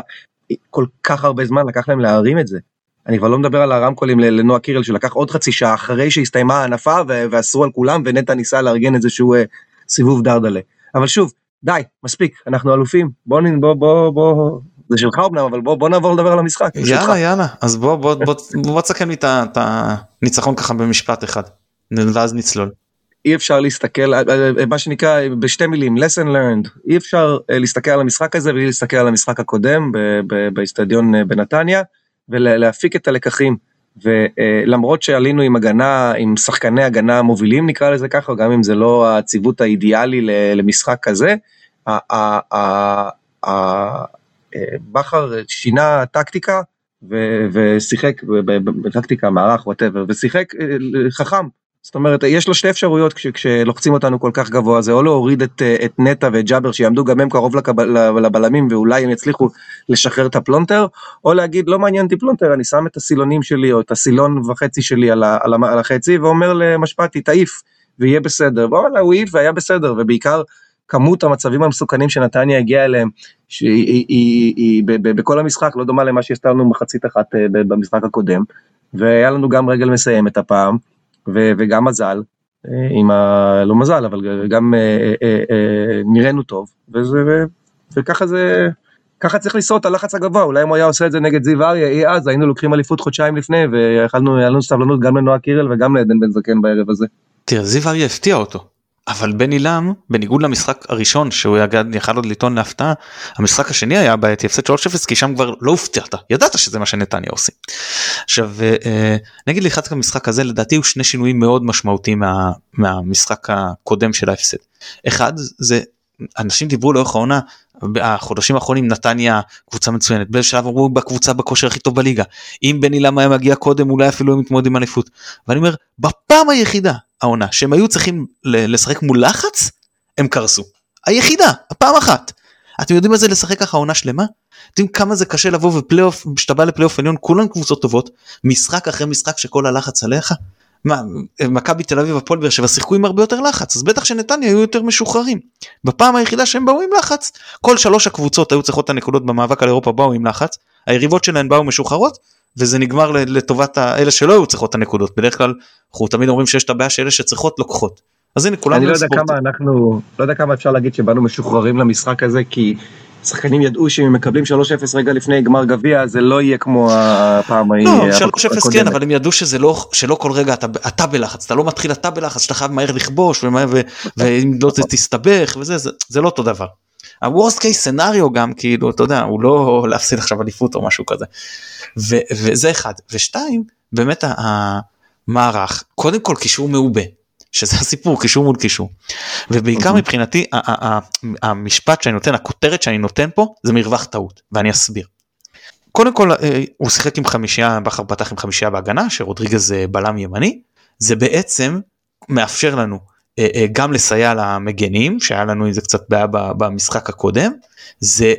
כל כך הרבה זמן לקח להם להרים את זה. אני כבר לא מדבר על הרמקולים לנועה קירל שלקח עוד חצי שעה אחרי שהסתיימה ההנפה ואסרו על כולם ונטע ניסה לארגן איזשהו אה, סיבוב דרדלה. אבל שוב, די, מספיק, אנחנו אלופים, בוא, נ- בוא, בוא, בוא, זה שלך אמנם, אבל בוא, בוא נעבור לדבר על המשחק. יאללה יאללה אז בוא בוא בוא בוא תסכם לי את הניצחון ככה במשפט אחד ואז נצלול. אי אפשר להסתכל, מה שנקרא בשתי מילים, lesson learned, אי אפשר אה, להסתכל על המשחק הזה בלי להסתכל על המשחק הקודם באיצטדיון אה, בנתניה ולהפיק את הלקחים. ולמרות שעלינו עם הגנה, עם שחקני הגנה מובילים נקרא לזה ככה, גם אם זה לא הציוות האידיאלי למשחק כזה, בכר שינה טקטיקה ושיחק בטקטיקה, מערך, whatever, ושיחק אה, חכם. זאת אומרת, יש לו שתי אפשרויות כש, כשלוחצים אותנו כל כך גבוה, זה או להוריד את, אה, את נטע ואת ג'אבר שיעמדו גם הם קרוב לקב, לבלמים ואולי הם יצליחו לשחרר את הפלונטר, או להגיד לא מעניין אותי פלונטר, אני שם את הסילונים שלי או את הסילון וחצי שלי על, ה, על, ה, על החצי ואומר למשפטי תעיף ויהיה בסדר, וואלה הוא העיף והיה בסדר, ובעיקר כמות המצבים המסוכנים שנתניה הגיעה אליהם, שהיא היא, היא, היא, ב, ב, בכל המשחק לא דומה למה שעשתה לנו מחצית אחת אה, במשחק הקודם, והיה לנו גם רגל מסיימת הפעם. ו- וגם מזל, אה, עם ה... לא מזל, אבל גם אה, אה, נראינו טוב, וזה, ו- וככה זה, ככה צריך לסעוד את הלחץ הגבוה, אולי אם הוא היה עושה את זה נגד זיו אריה, אי אז היינו לוקחים אליפות חודשיים לפני, ויכלנו, היה לנו סבלנות גם לנועה קירל וגם לעדן בן זקן בערב הזה. תראה זיו אריה הפתיע אותו אבל בן עילם בניגוד למשחק הראשון שהוא יכל עוד לטעון להפתעה המשחק השני היה בעייתי הפסד 3-0 כי שם כבר לא הופתעת ידעת שזה מה שנתניה עושים. עכשיו אה, נגיד לקראת המשחק הזה לדעתי הוא שני שינויים מאוד משמעותיים מה, מהמשחק הקודם של ההפסד. אחד זה אנשים דיברו לאורך העונה החודשים האחרונים נתניה קבוצה מצוינת באיזה שלב אמרו בקבוצה בכושר הכי טוב בליגה. אם בן עילם היה מגיע קודם אולי אפילו הם מתמודדים עם אליפות. ואני אומר בפעם היחידה העונה שהם היו צריכים לשחק מול לחץ הם קרסו. היחידה הפעם אחת. אתם יודעים מה זה לשחק ככה עונה שלמה? אתם יודעים כמה זה קשה לבוא ופלייאוף כשאתה בא לפלייאוף עליון כולם קבוצות טובות. משחק אחרי משחק שכל הלחץ עליך מכבי תל אביב הפועל באר שבע שיחקו עם הרבה יותר לחץ אז בטח שנתניה היו יותר משוחררים. בפעם היחידה שהם באו עם לחץ כל שלוש הקבוצות היו צריכות את הנקודות במאבק על אירופה באו עם לחץ היריבות שלהן באו משוחררות וזה נגמר לטובת האלה שלא היו צריכות את הנקודות. בדרך כלל אנחנו תמיד אומרים שיש את הבעיה שאלה שצריכות לוקחות. אז הנה כולנו אני לא יודע. כמה אנחנו, לא יודע כמה אפשר להגיד שבאנו משוחררים למשחק הזה, כי שחקנים ידעו שאם הם מקבלים 3-0 רגע לפני גמר גביע, זה לא יהיה כמו הפעם ההיא. לא, הקודמת. 3-0 כן, אבל הם ידעו שזה לא, שלא כל רגע אתה, אתה בלחץ, אתה לא מתחיל אתה בלחץ, שאתה חייב מהר לכבוש, ומהר, ו, ואם לא זה תסתבך, וזה, זה, זה לא אותו דבר. ה-Worst case scenario גם, כאילו, אתה יודע, הוא לא להפסיד עכשיו אליפות או משהו כזה. ו, וזה אחד. ושתיים, באמת המערך, קודם כל קישור מעובה. שזה הסיפור קישור מול קישור ובעיקר מבחינתי ה- ה- המשפט שאני נותן הכותרת שאני נותן פה זה מרווח טעות ואני אסביר. קודם כל אה, הוא שיחק עם חמישייה בכר פתח עם חמישייה בהגנה שרודריגז אה, בלם ימני זה בעצם מאפשר לנו אה, גם לסייע למגנים שהיה לנו עם זה קצת בעיה במשחק הקודם זה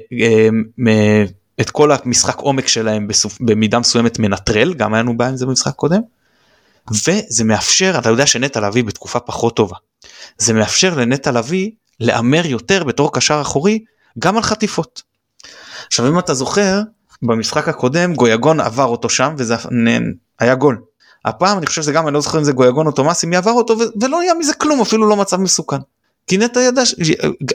את כל המשחק עומק שלהם במידה מסוימת מנטרל גם היה לנו בעיה עם זה במשחק הקודם. וזה מאפשר אתה יודע שנטע לביא בתקופה פחות טובה זה מאפשר לנטע לביא להמר יותר בתור קשר אחורי גם על חטיפות. עכשיו אם אתה זוכר במשחק הקודם גויגון עבר אותו שם וזה היה גול. הפעם אני חושב שזה גם אני לא זוכר אם זה גויגון או תומאסי מי עבר אותו ולא היה מזה כלום אפילו לא מצב מסוכן. כי נטע ידע ש...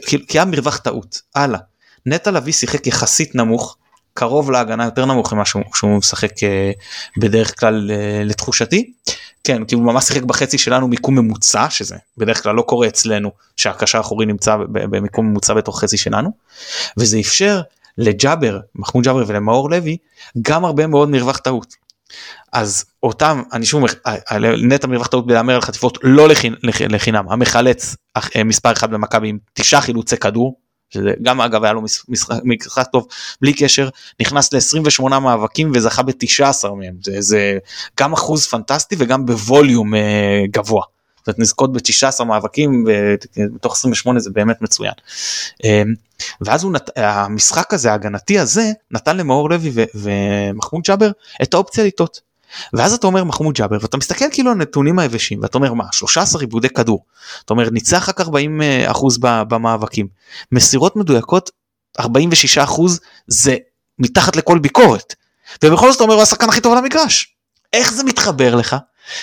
כי היה מרווח טעות הלאה. נטע לביא שיחק יחסית נמוך קרוב להגנה יותר נמוך ממה שהוא משחק אה, בדרך כלל אה, לתחושתי. כן כי הוא ממש שיחק בחצי שלנו מיקום ממוצע שזה בדרך כלל לא קורה אצלנו שהקשר האחורי נמצא במיקום ממוצע בתוך חצי שלנו וזה אפשר לג'אבר מחמוד ג'אבר ולמאור לוי גם הרבה מאוד מרווח טעות. אז אותם אני שוב נטע מרווח טעות בלהמר על חטיפות לא לחינ, לחינם המחלץ אה, מספר אחד במכבי עם תשעה חילוצי כדור שזה גם אגב היה לו משחק, טוב בלי קשר נכנס ל-28 מאבקים וזכה ב-19 מהם זה, זה גם אחוז פנטסטי וגם בווליום אה, גבוה. זאת אומרת נזכות ב-19 מאבקים בתוך 28 זה באמת מצוין. אה, ואז נת... המשחק הזה ההגנתי הזה נתן למאור לוי ו... ומחמוד ג'אבר את האופציה לטעות. ואז אתה אומר מחמוד ג'אבר ואתה מסתכל כאילו על הנתונים היבשים ואתה אומר מה 13 עיבודי כדור. אתה אומר ניצח רק 40 אחוז במאבקים. מסירות מדויקות 46 אחוז זה מתחת לכל ביקורת. ובכל זאת אתה אומר הוא השחקן הכי טוב על המגרש. איך זה מתחבר לך?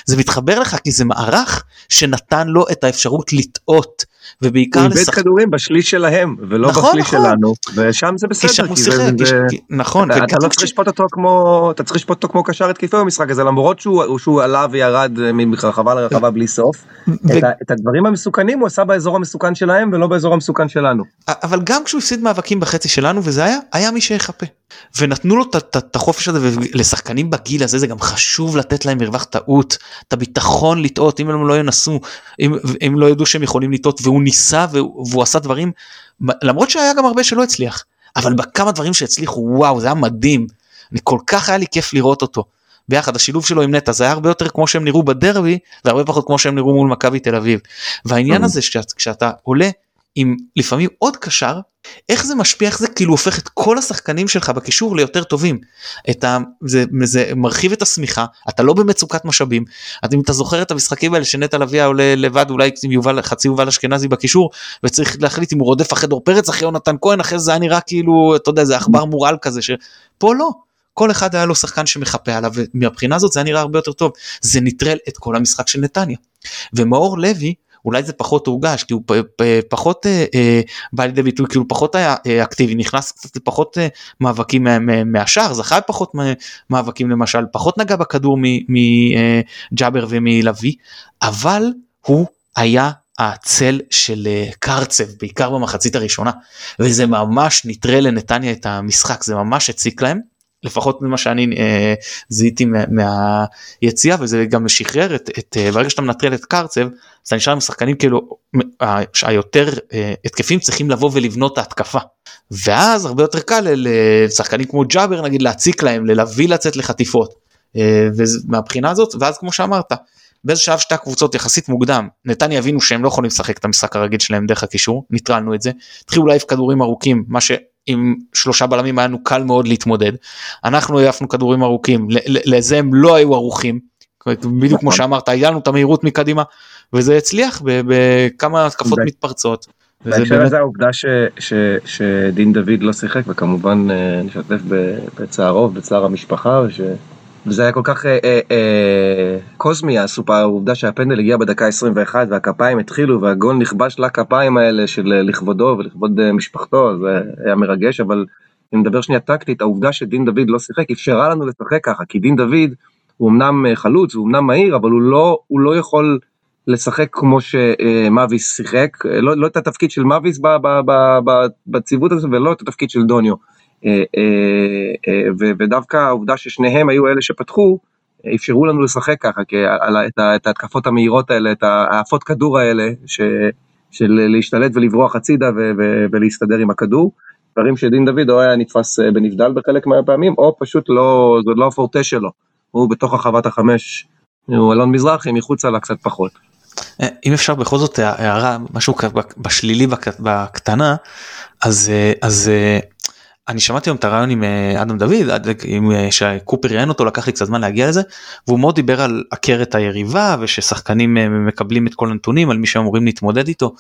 זה מתחבר לך כי זה מערך שנתן לו את האפשרות לטעות ובעיקר הוא איבד כדורים בשליש שלהם ולא נכון, בשליש נכון. שלנו ושם זה בסדר. כי שם הוא שיחק, זה... נכון. אתה, אתה לא צריך לשפוט אותו כמו אתה צריך לשפוט אותו כמו קשר התקפי במשחק הזה למרות שהוא, שהוא עלה וירד מרחבה לרחבה בלי סוף. ו... את, ה, את הדברים המסוכנים הוא עשה באזור המסוכן שלהם ולא באזור המסוכן שלנו. אבל גם כשהוא הפסיד מאבקים בחצי שלנו וזה היה היה מי שיחפה. ונתנו לו את החופש הזה ולשחקנים בגיל הזה זה גם חשוב לתת להם מרווח טעות את הביטחון לטעות אם הם לא ינסו אם הם לא ידעו שהם יכולים לטעות והוא ניסה והוא עשה דברים למרות שהיה גם הרבה שלא הצליח אבל בכמה דברים שהצליחו וואו זה היה מדהים. אני כל כך היה לי כיף לראות אותו. ביחד השילוב שלו עם נטע זה היה הרבה יותר כמו שהם נראו בדרבי והרבה פחות כמו שהם נראו מול מכבי תל אביב. והעניין הזה כשאתה עולה עם לפעמים עוד קשר איך זה משפיע איך זה כאילו הופך את כל השחקנים שלך בקישור ליותר טובים? את ה, זה, זה מרחיב את השמיכה אתה לא במצוקת משאבים אז אם אתה זוכר את המשחקים האלה שנטע לביא עולה לבד אולי עם יובל חצי יובל אשכנזי בקישור וצריך להחליט אם הוא רודף אחרי דור פרץ אחרי יונתן כהן אחרי זה היה נראה כאילו אתה יודע זה עכבר מורעל כזה שפה לא. כל אחד היה לו שחקן שמחפה עליו ומהבחינה הזאת זה היה נראה הרבה יותר טוב. זה נטרל את כל המשחק של נתניה. ומאור לוי אולי זה פחות הורגש כי הוא פחות אה, אה, בא לידי ביטוי כאילו פחות היה אה, אקטיבי נכנס קצת לפחות מאבקים מה, מה, מהשאר זכה פחות מאבקים למשל פחות נגע בכדור מג'אבר ומלוי אבל הוא היה הצל של קרצב בעיקר במחצית הראשונה וזה ממש נטרל לנתניה את המשחק זה ממש הציק להם. לפחות ממה שאני אה, זיהיתי מה, מהיציאה וזה גם משחרר את, את אה, ברגע שאתה מנטרל את קרצב אז אתה נשאר עם שחקנים כאילו היותר אה, התקפים צריכים לבוא ולבנות את ההתקפה ואז הרבה יותר קל לשחקנים כמו ג'אבר נגיד להציק להם ללהביא לצאת לחטיפות אה, ומהבחינה הזאת ואז כמו שאמרת באיזה שלב שתי הקבוצות יחסית מוקדם נתניה הבינו שהם לא יכולים לשחק את המשחק הרגיל שלהם דרך הקישור ניטרלנו את זה התחילו להעיף כדורים ארוכים מה. עם שלושה בלמים היה לנו קל מאוד להתמודד. אנחנו העפנו כדורים ארוכים, לזה הם לא היו ערוכים. בדיוק כמו נכון. שאמרת, היה לנו את המהירות מקדימה, וזה הצליח בכמה התקפות מתפרצות. בהקשר לזה העובדה שדין דוד לא שיחק, וכמובן אה, נשתף בצערו, בצער המשפחה, וזה היה כל כך אה, אה, אה, קוסמי הסופר, העובדה שהפנדל הגיע בדקה 21 והכפיים התחילו והגול נכבש לכפיים האלה של אה, לכבודו ולכבוד אה, משפחתו, זה היה מרגש, אבל אם נדבר שנייה טקטית, העובדה שדין דוד לא שיחק אפשרה לנו לשחק ככה, כי דין דוד הוא אמנם אה, חלוץ, הוא אמנם מהיר, אבל הוא לא, הוא לא יכול לשחק כמו שמאביס שיחק, לא, לא את התפקיד של מאביס בציוות הזה ולא את התפקיד של דוניו. אה, אה, אה, ודווקא העובדה ששניהם היו אלה שפתחו, אפשרו לנו לשחק ככה, את ההתקפות המהירות האלה, את העפות כדור האלה, ש, של להשתלט ולברוח הצידה ולהסתדר עם הכדור. דברים שדין דוד או היה נתפס בנבדל בחלק מהפעמים, או פשוט לא, זה לא הפורטה שלו. הוא בתוך הרחבת החמש, הוא אלון מזרחי, מחוצה לה קצת פחות. אם אפשר בכל זאת הערה, משהו בשלילי בקטנה, אז, אז אני שמעתי היום את הרעיון עם אה, אדם דוד עם אה, שקופר ראיין אותו לקח לי קצת זמן להגיע לזה והוא מאוד דיבר על עקרת היריבה וששחקנים אה, מקבלים את כל הנתונים על מי שאמורים להתמודד איתו.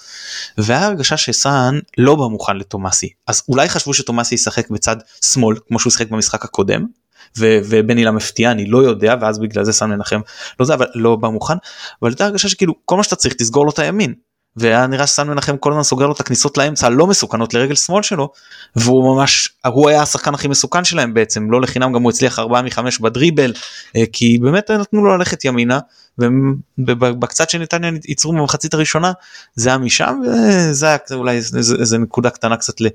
והיה הרגשה שסאן לא בא מוכן לתומאסי אז אולי חשבו שתומאסי ישחק בצד שמאל כמו שהוא שיחק במשחק הקודם ובני לה מפתיע אני לא יודע ואז בגלל זה סאן מנחם לא זה אבל לא בא מוכן אבל הייתה הרגשה שכאילו כל מה שאתה צריך תסגור לו את הימין והיה נראה שסן מנחם כל הזמן סוגר לו את הכניסות לאמצע הלא מסוכנות לרגל שמאל שלו והוא ממש הוא היה השחקן הכי מסוכן שלהם בעצם לא לחינם גם הוא הצליח 4 מ-5 בדריבל אה, כי באמת נתנו לו ללכת ימינה ובקצת שנתניה ייצרו במחצית הראשונה זה היה משם וזה היה אולי איזה נקודה קטנה קצת ל...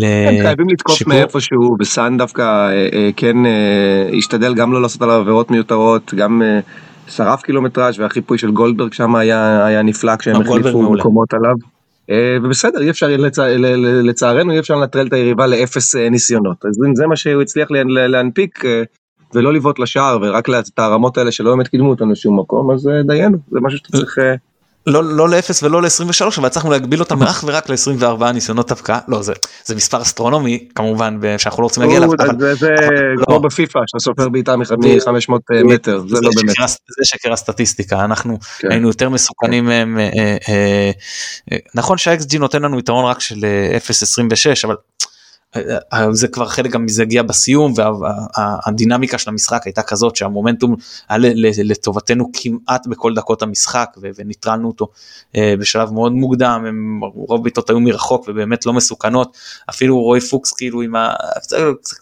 כן, חייבים לתקוף מאיפשהו וסאן דווקא אה, אה, כן השתדל גם לא לעשות עליו עבירות מיותרות גם. שרף קילומטראז' והחיפוי של גולדברג שם היה, היה נפלא כשהם החליפו מקומות עליו. אה, ובסדר, אי אפשר, לצע, לצערנו אי אפשר לנטרל את היריבה לאפס אה, ניסיונות. אז זה מה שהוא הצליח להנפיק אה, ולא לבעוט לשער ורק את הרמות האלה שלא באמת קידמו אותנו לשום מקום, אז דיינו, זה משהו שאתה צריך... לא לא לאפס ולא ל-23 אבל הצלחנו להגביל אותם אך ורק ל-24 ניסיונות אבקה לא זה זה מספר אסטרונומי כמובן שאנחנו לא רוצים להגיע אליו. זה לא. כמו בפיפא שאתה סופר בעיטה מ-500 מטר זה לא באמת. זה שקר הסטטיסטיקה אנחנו כן. היינו יותר מסוכנים מהם אה, אה, אה, נכון שהאקס נותן לנו יתרון רק של 0.26 אבל זה כבר חלק גם מזה הגיע בסיום והדינמיקה של המשחק הייתה כזאת שהמומנטום היה לטובתנו כמעט בכל דקות המשחק וניטרלנו אותו אה, בשלב מאוד מוקדם הם רוב בעיטות היו מרחוק ובאמת לא מסוכנות אפילו רועי פוקס כאילו עם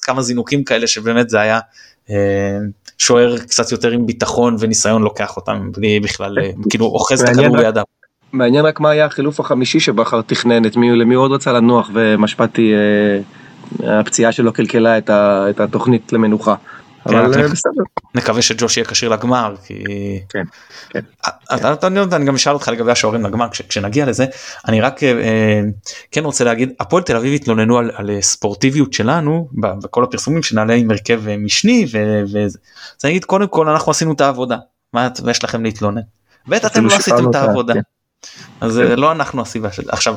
כמה זינוקים כאלה שבאמת זה היה אה, שוער קצת יותר עם ביטחון וניסיון לוקח אותם בלי בכלל אה, כאילו אוחז את הכדור בידיו. מעניין רק מה היה החילוף החמישי שבכר תכנן, את מי, למי הוא עוד רצה לנוח ומשפטי, אה, הפציעה שלו קלקלה את, ה, את התוכנית למנוחה. כן, אבל אה, בסדר. נקווה שג'וש יהיה כשיר לגמר כי כן, כן. אתה, כן. אתה, אני גם אשאל אותך לגבי השוערים לגמר כש, כשנגיע לזה אני רק אה, כן רוצה להגיד הפועל תל אביב התלוננו על, על ספורטיביות שלנו בכל הפרסומים שנעלה עם הרכב משני וזה אני אגיד קודם כל אנחנו עשינו את העבודה מה יש לכם להתלונן. ב' אתם לא עשיתם את העבודה. כן. אז כן. לא אנחנו הסיבה של עכשיו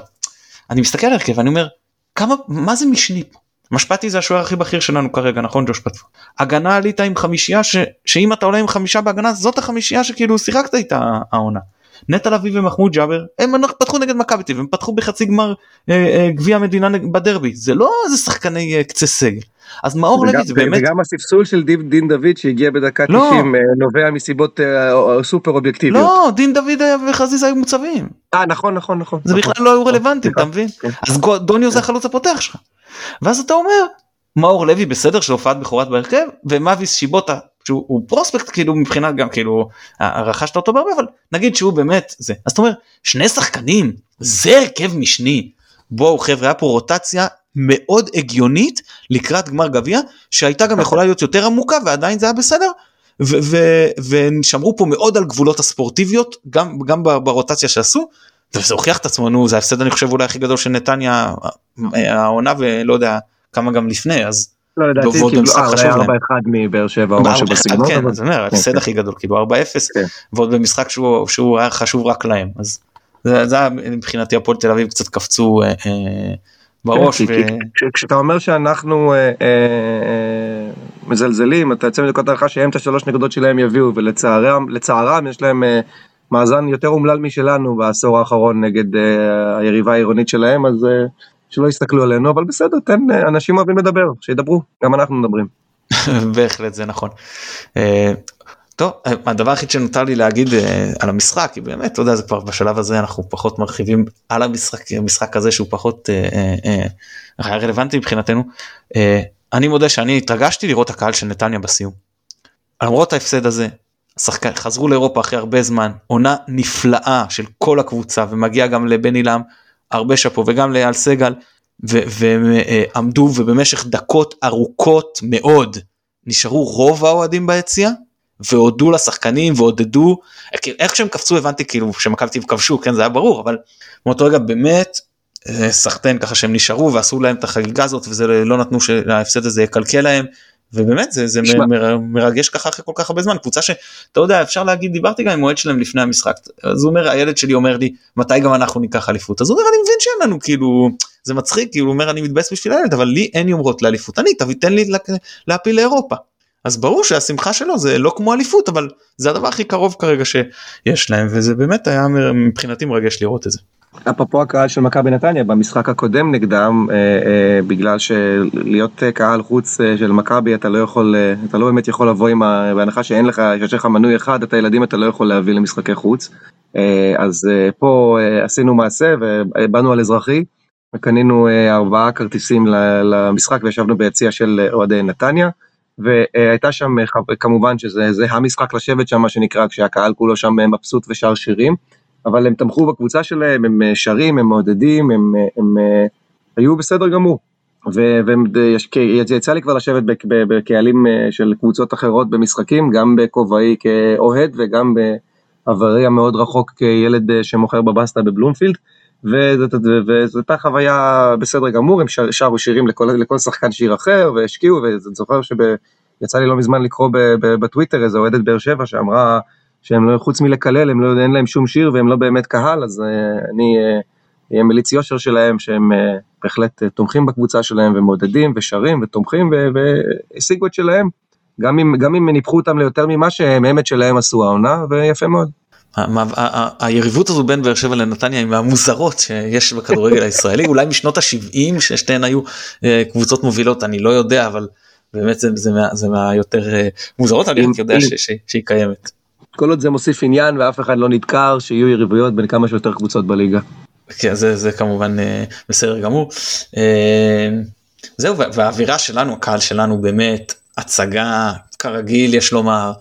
אני מסתכל על הרכב ואני אומר כמה מה זה משני פה. משפטי זה השוער הכי בכיר שלנו כרגע נכון ג'וש פטפו. הגנה עלית עם חמישייה ש, שאם אתה עולה עם חמישה בהגנה זאת החמישייה שכאילו שיחקת איתה העונה. נטע לביא ומחמוד ג'אבר הם פתחו נגד מכבי תל הם פתחו בחצי גמר אה, אה, גביע המדינה בדרבי זה לא איזה שחקני אה, קצה סגל. אז מאור לוי זה באמת וגם הספסול של דין דוד שהגיע בדקה לא. 90 אה, נובע מסיבות אה, סופר אובייקטיביות. לא דין דוד וחזיזה היו מוצבים. אה נכון נכון נכון. זה נכון, בכלל לא היו רלוונטיים אתה מבין? כן. אז דוניו זה החלוץ הפותח שלך. ואז אתה אומר מאור לוי בסדר של הופעת בכורת בהרכב ומאביס שיבוטה שהוא פרוספקט כאילו מבחינת גם כאילו רכשת אותו בהרבה אבל נגיד שהוא באמת זה אז אתה אומר שני שחקנים זה הרכב משני בואו חבר'ה פה רוטציה מאוד הגיונית לקראת גמר גביע שהייתה גם יכולה להיות יותר עמוקה ועדיין זה היה בסדר ושמרו פה מאוד על גבולות הספורטיביות גם גם ברוטציה שעשו וזה הוכיח את עצמו נו זה ההפסד אני חושב אולי הכי גדול של נתניה העונה ולא יודע כמה גם לפני אז. לא לדעתי כאילו 4-1 מבאר שבע או משהו בסגנון. כן, זה אומר ההפסד כן, הכי כן. גדול כאילו 4-0 כן. ועוד במשחק שהוא היה חשוב רק להם אז זה היה מבחינתי הפועל תל אביב קצת קפצו אה, אה, בראש. כשאתה אומר שאנחנו אה, מזלזלים אתה יוצא מנקודת הנחה שהם את השלוש נקודות שלהם יביאו ולצערם יש להם מאזן יותר אומלל משלנו בעשור האחרון נגד היריבה העירונית שלהם אז שלא יסתכלו עלינו, אבל בסדר, תן, אה, אנשים אוהבים לדבר, שידברו, גם אנחנו מדברים. בהחלט זה נכון. אה, טוב, אה, הדבר היחיד שנותר לי להגיד על המשחק, כי באמת, אתה יודע, זה כבר בשלב הזה אנחנו פחות מרחיבים על המשחק, המשחק הזה שהוא פחות היה רלוונטי מבחינתנו. אני מודה שאני התרגשתי לראות הקהל של נתניה בסיום. למרות ההפסד הזה, שחק... חזרו לאירופה אחרי הרבה זמן, עונה נפלאה של כל הקבוצה ומגיע גם לבן עילם הרבה שאפו וגם לאייל סגל והם אה, עמדו ובמשך דקות ארוכות מאוד נשארו רוב האוהדים ביציע והודו לשחקנים ועודדו איך שהם קפצו הבנתי כאילו שמכבי כבשו כן זה היה ברור אבל מאותו רגע באמת אה, סחטיין ככה שהם נשארו ועשו להם את החגיגה הזאת וזה לא נתנו שההפסד הזה יקלקל להם ובאמת זה, זה. מ- מרגש ככה אחרי כל כך הרבה זמן קבוצה שאתה יודע אפשר להגיד דיברתי גם עם אוהד שלהם לפני המשחק אז הוא אומר הילד שלי אומר לי מתי גם אנחנו ניקח אליפות אז הוא אומר אני מבין שאין לנו כאילו זה מצחיק כאילו הוא אומר אני מתבאס בשביל הילד אבל לי אין יומרות לאליפות אני תביא תן לי לה- להפיל לאירופה. אז ברור שהשמחה שלו זה לא כמו אליפות אבל זה הדבר הכי קרוב כרגע שיש להם וזה באמת היה מבחינתי מרגש לראות את זה. אפרופו הקהל של מכבי נתניה במשחק הקודם נגדם אה, אה, בגלל שלהיות אה, קהל חוץ אה, של מכבי אתה לא יכול אה, אתה לא באמת יכול לבוא עם ה... בהנחה שאין לך שיש לך מנוי אחד את הילדים אתה לא יכול להביא למשחקי חוץ אה, אז אה, פה אה, עשינו מעשה ובאנו על אזרחי וקנינו אה, ארבעה כרטיסים ל- למשחק וישבנו ביציע של אה, אוהדי נתניה. והייתה שם אה, חב- כמובן שזה זה המשחק לשבת שם מה שנקרא כשהקהל כולו שם מבסוט ושר שירים אבל הם תמכו בקבוצה שלהם הם אה, שרים הם מעודדים הם, אה, הם, אה, היו בסדר גמור. ו- והם- יש- כי- יצא לי כבר לשבת בקהלים של קבוצות אחרות במשחקים גם בכובעי כאוהד וגם בעברי המאוד רחוק כילד שמוכר בבסטה בבלומפילד. וזאת וזאת הייתה חוויה בסדר גמור הם שר- שרו שירים לכל, לכל שחקן שיר אחר והשקיעו ואני זוכר שיצא לי לא מזמן לקרוא בטוויטר איזה אוהדת באר שבע שאמרה שהם לא חוץ מלקלל הם לא אין להם שום שיר והם לא באמת קהל אז אה, אני אה, אהיה מליץ יושר שלהם שהם אה, בהחלט אה, תומכים בקבוצה שלהם ומעודדים ושרים ותומכים והשיגו את שלהם גם אם גם אם ניפחו אותם ליותר ממה שהם הם את שלהם עשו העונה ויפה מאוד. היריבות הזו בין באר שבע לנתניה היא מהמוזרות שיש בכדורגל הישראלי אולי משנות ה-70 ששתיהן היו אה, קבוצות מובילות אני לא יודע אבל באמת זה, זה, מה, זה מהיותר אה, מוזרות אני יודע שהיא קיימת. כל עוד זה מוסיף עניין ואף אחד לא נדקר שיהיו יריבויות בין כמה שיותר קבוצות בליגה. כן, זה, זה כמובן אה, בסדר גמור. אה, זהו וה- והאווירה שלנו הקהל שלנו באמת הצגה כרגיל יש לומר.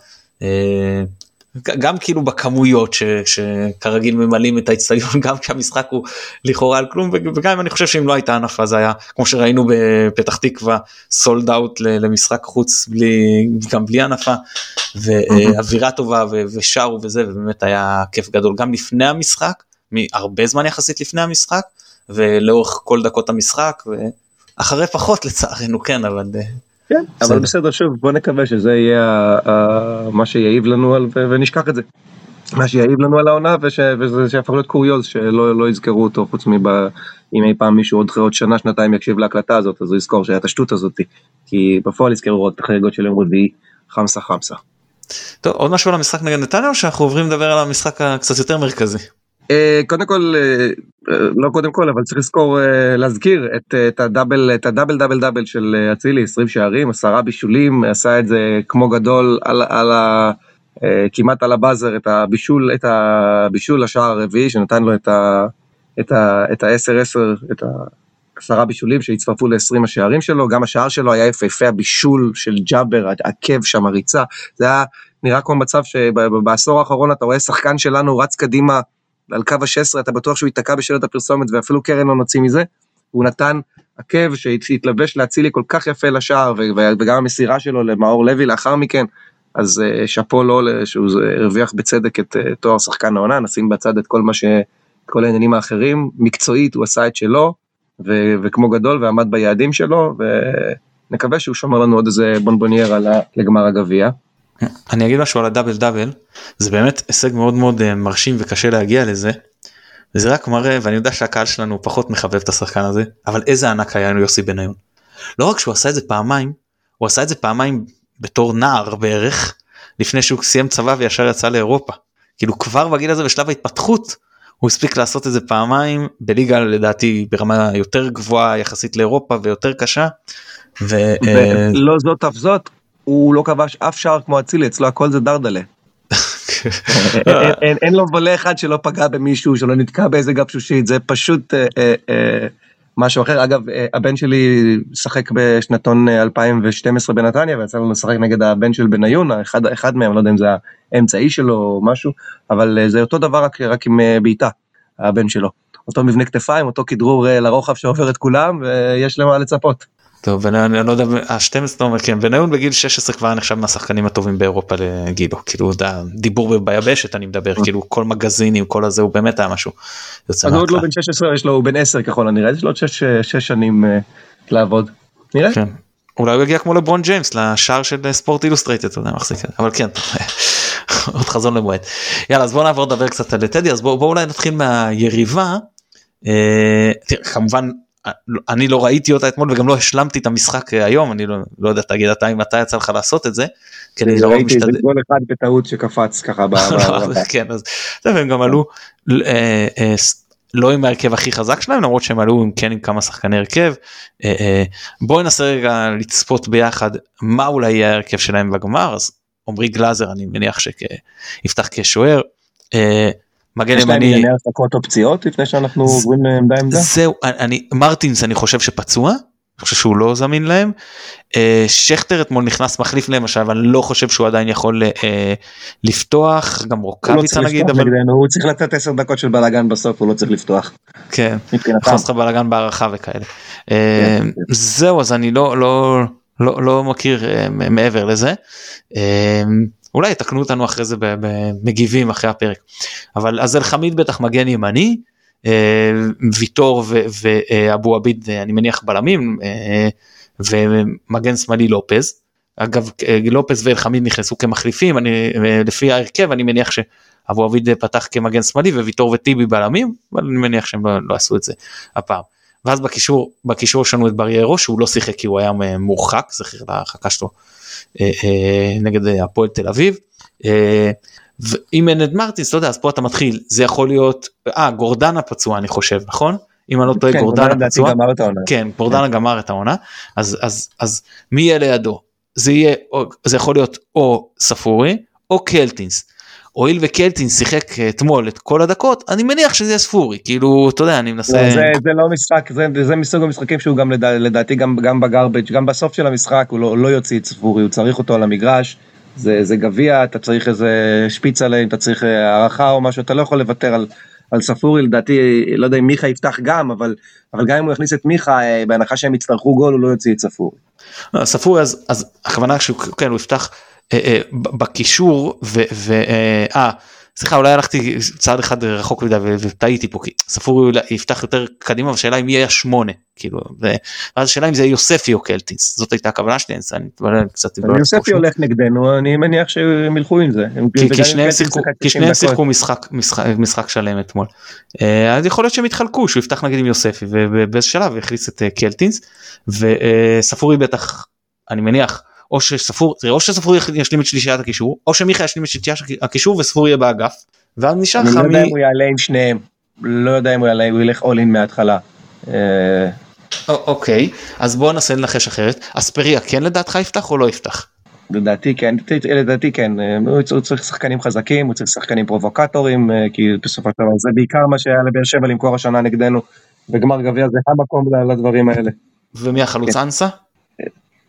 גם כאילו בכמויות ש, שכרגיל ממלאים את האצטדיון גם כשהמשחק הוא לכאורה על כלום וג- וגם אם אני חושב שאם לא הייתה הנפה זה היה כמו שראינו בפתח תקווה סולד אאוט למשחק חוץ בלי גם בלי הנפה ואווירה טובה ו- ושרו וזה ובאמת היה כיף גדול. גם לפני המשחק מהרבה זמן יחסית לפני המשחק ולאורך כל דקות המשחק ואחרי פחות לצערנו כן אבל אה, כן, אבל בסדר. שוב בוא נקווה שזה יהיה מה שיעיב לנו על ונשכח את זה. מה שיעיב לנו על העונה וש- וזה שיהפוך להיות קוריוז שלא לא יזכרו אותו חוץ מב... אם אי פעם מישהו עוד עוד שנה שנתיים יקשיב להקלטה הזאת אז הוא יזכור שהיה את השטות הזאתי כי בפועל יזכרו עוד את החגיגות של יום רביעי חמסה חמסה. טוב עוד משהו על המשחק נגד נתניה או שאנחנו עוברים לדבר על המשחק הקצת יותר מרכזי. אה, קודם כל אה, לא קודם כל אבל צריך לזכור אה, להזכיר את אה, את הדאבל את הדאבל דאבל דאבל של אצילי 20 שערים עשרה בישולים עשה את זה כמו גדול על על ה... אה, כמעט על הבאזר את הבישול את הבישול לשער הרביעי שנתן לו את ה... את ה... את ה-10 10 את העשרה בישולים שהצטרפו ל-20 השערים שלו גם השער שלו היה יפהפה הבישול של ג'אבר העקב שם הריצה זה היה נראה כמו מצב שבעשור האחרון אתה רואה שחקן שלנו רץ קדימה על קו ה-16 אתה בטוח שהוא ייתקע בשלט הפרסומת ואפילו קרן לא נוציא מזה. הוא נתן עקב שהתלבש להצילי כל כך יפה לשער וגם המסירה שלו למאור לוי לאחר מכן. אז אה, שאפו לו ל- שהוא הרוויח בצדק את אה, תואר שחקן העונה נשים בצד את כל מה ש... כל העניינים האחרים מקצועית הוא עשה את שלו ו- וכמו גדול ועמד ביעדים שלו ונקווה שהוא שומר לנו עוד איזה בונבוניירה לגמר הגביע. אני אגיד משהו על הדאבל דאבל זה באמת הישג מאוד מאוד אה, מרשים וקשה להגיע לזה. וזה רק מראה ואני יודע שהקהל שלנו פחות מחבב את השחקן הזה אבל איזה ענק היה יוסי בניון. לא רק שהוא עשה את זה פעמיים הוא עשה את זה פעמיים בתור נער בערך לפני שהוא סיים צבא וישר יצא לאירופה. כאילו כבר בגיל הזה בשלב ההתפתחות הוא הספיק לעשות את זה פעמיים בליגה לדעתי ברמה יותר גבוהה יחסית לאירופה ויותר קשה. ו... אה, ולא זאת אף זאת הוא לא כבש אף שער כמו אצילי אצלו הכל זה דרדלה. אין- אין- אין לו וולה אחד שלא פגע במישהו שלא נתקע באיזה גבשושית זה פשוט אה, אה, אה, משהו אחר אגב אה, הבן שלי שחק בשנתון אה, 2012 בנתניה ויצא לנו לשחק נגד הבן של בניון אחד אחד מהם לא יודע אם זה האמצעי שלו או משהו אבל אה, זה אותו דבר רק עם אה, בעיטה הבן שלו אותו מבנה כתפיים אותו כדרור אה, לרוחב שעובר את כולם ויש למה לצפות. טוב אני, אני לא יודע ה-12 אומר כן בניון בגיל 16 כבר נחשב מהשחקנים הטובים באירופה לגילו כאילו דה- דיבור ביבשת אני מדבר כאילו כל מגזינים כל הזה הוא באמת היה משהו. אז הוא עוד לא. בן 16 יש לו הוא בן 10 ככל הנראה יש לו עוד 6 שנים אה, לעבוד. נראה. כן. אולי הוא יגיע כמו לברון ג'יימס לשער של ספורט אילוסטרייטד, אתה יודע, מחזיק, אבל כן, עוד חזון למועד. יאללה, אז בוא נעבור לדבר קצת על טדי, אז בוא, בוא אולי נתחיל מהיריבה. אה, תראה, כמובן, אני לא ראיתי אותה אתמול וגם לא השלמתי את המשחק היום, אני לא, לא יודע, תגיד אתה אם אתה יצא לך לעשות את זה. כי אני לא ראיתי איזה גול אחד בטעות שקפץ ככה. כן, אז הם גם עלו. אה, אה, לא עם ההרכב הכי חזק שלהם למרות שהם עלו עם כן עם כמה שחקני הרכב. אה, אה, בואי ננסה רגע לצפות ביחד מה אולי יהיה ההרכב שלהם בגמר אז עמרי גלאזר אני מניח שיפתח כשוער. אה, מגן ימני. יש להם ענייני הפסקות או פציעות לפני שאנחנו עוברים לעמדה עמדה? זהו, אני, מרטינס אני חושב שפצוע, אני חושב שהוא לא זמין להם. אה, שכטר אתמול נכנס מחליף להם עכשיו אני לא חושב שהוא עדיין יכול אה, לפתוח גם רוקאביצה לא נגיד אבל הוא צריך לתת 10 דקות של בלאגן בסוף הוא לא צריך לפתוח. כן, נכנס לך בלאגן בהערכה וכאלה. אה, כן, כן. זהו אז אני לא לא לא לא מכיר מעבר לזה. אולי יתקנו אותנו אחרי זה במגיבים אחרי הפרק. אבל אז אלחמיד בטח מגן ימני. ויטור ואבו עביד אני מניח בלמים ומגן שמאלי לופז. אגב לופז ואלחמיד נכנסו כמחליפים אני לפי ההרכב אני מניח שאבו עביד פתח כמגן שמאלי וויטור וטיבי בלמים אבל אני מניח שהם לא, לא עשו את זה הפעם. ואז בקישור בקישור יש לנו את בריירו שהוא לא שיחק כי הוא היה מורחק זכיר להרחקה שלו אה, אה, נגד הפועל תל אביב. אה, ואם אין את מרטינס, אתה יודע, אז פה אתה מתחיל, זה יכול להיות, אה, גורדנה פצוע אני חושב, נכון? אם אני לא טועה, כן, גורדנה פצוע. כן, גורדנה כן. גמר את העונה. אז, אז, אז מי יהיה לידו? זה יהיה, זה יכול להיות או ספורי או קלטינס. הואיל וקלטינס שיחק אתמול את כל הדקות, אני מניח שזה יהיה ספורי, כאילו, אתה יודע, אני מנסה... לא, זה, זה לא משחק, זה, זה מסוג המשחקים שהוא גם לדע, לדעתי גם, גם בגרבג', גם בסוף של המשחק הוא לא, לא יוציא את ספורי, הוא צריך אותו על המגרש. זה, זה גביע, אתה צריך איזה שפיץ עליהם, אתה צריך אה, הערכה או משהו, אתה לא יכול לוותר על, על ספורי, לדעתי, לא יודע אם מיכה יפתח גם, אבל, אבל גם אם הוא יכניס את מיכה, אה, בהנחה שהם יצטרכו גול, הוא לא יוציא את ספורי. לא, ספורי, אז, אז הכוונה שהוא, כן, הוא יפתח אה, אה, בקישור, ו... ו אה, סליחה אולי הלכתי צעד אחד רחוק מדי וטעיתי פה כי ספורי יפתח יותר קדימה והשאלה אם יהיה שמונה כאילו ואז השאלה אם זה יוספי או קלטינס זאת הייתה הכוונה שלי אני מתבלבל קצת. יוספי הולך נגדנו אני מניח שהם ילכו עם זה. כי שניהם שיחקו משחק שלם אתמול אה, אז יכול להיות שהם יתחלקו שהוא יפתח נגיד עם יוספי ובאיזה שלב יכניס את אה, קלטינס וספורי בטח אני מניח. או שספור, או שספור ישלים את שלישיית הקישור, או שמיכה ישלים את שלישיית הקישור וספור יהיה באגף, ואז נשאר לך מי... אני לא יודע אם הוא יעלה עם שניהם, לא יודע אם הוא יעלה, הוא ילך אול אין מההתחלה. אה, אוקיי, אז בוא ננסה לנחש אחרת, אספריה כן לדעתך יפתח או לא יפתח? לדעתי כן, לדעתי כן, אה, הוא צריך שחקנים חזקים, הוא צריך שחקנים פרובוקטורים, אה, כי בסופו של דבר זה בעיקר מה שהיה לבאר שבע למכור השנה נגדנו, בגמר גביע זה המקום לדברים האלה. ומי החלוץ כן. אנסה?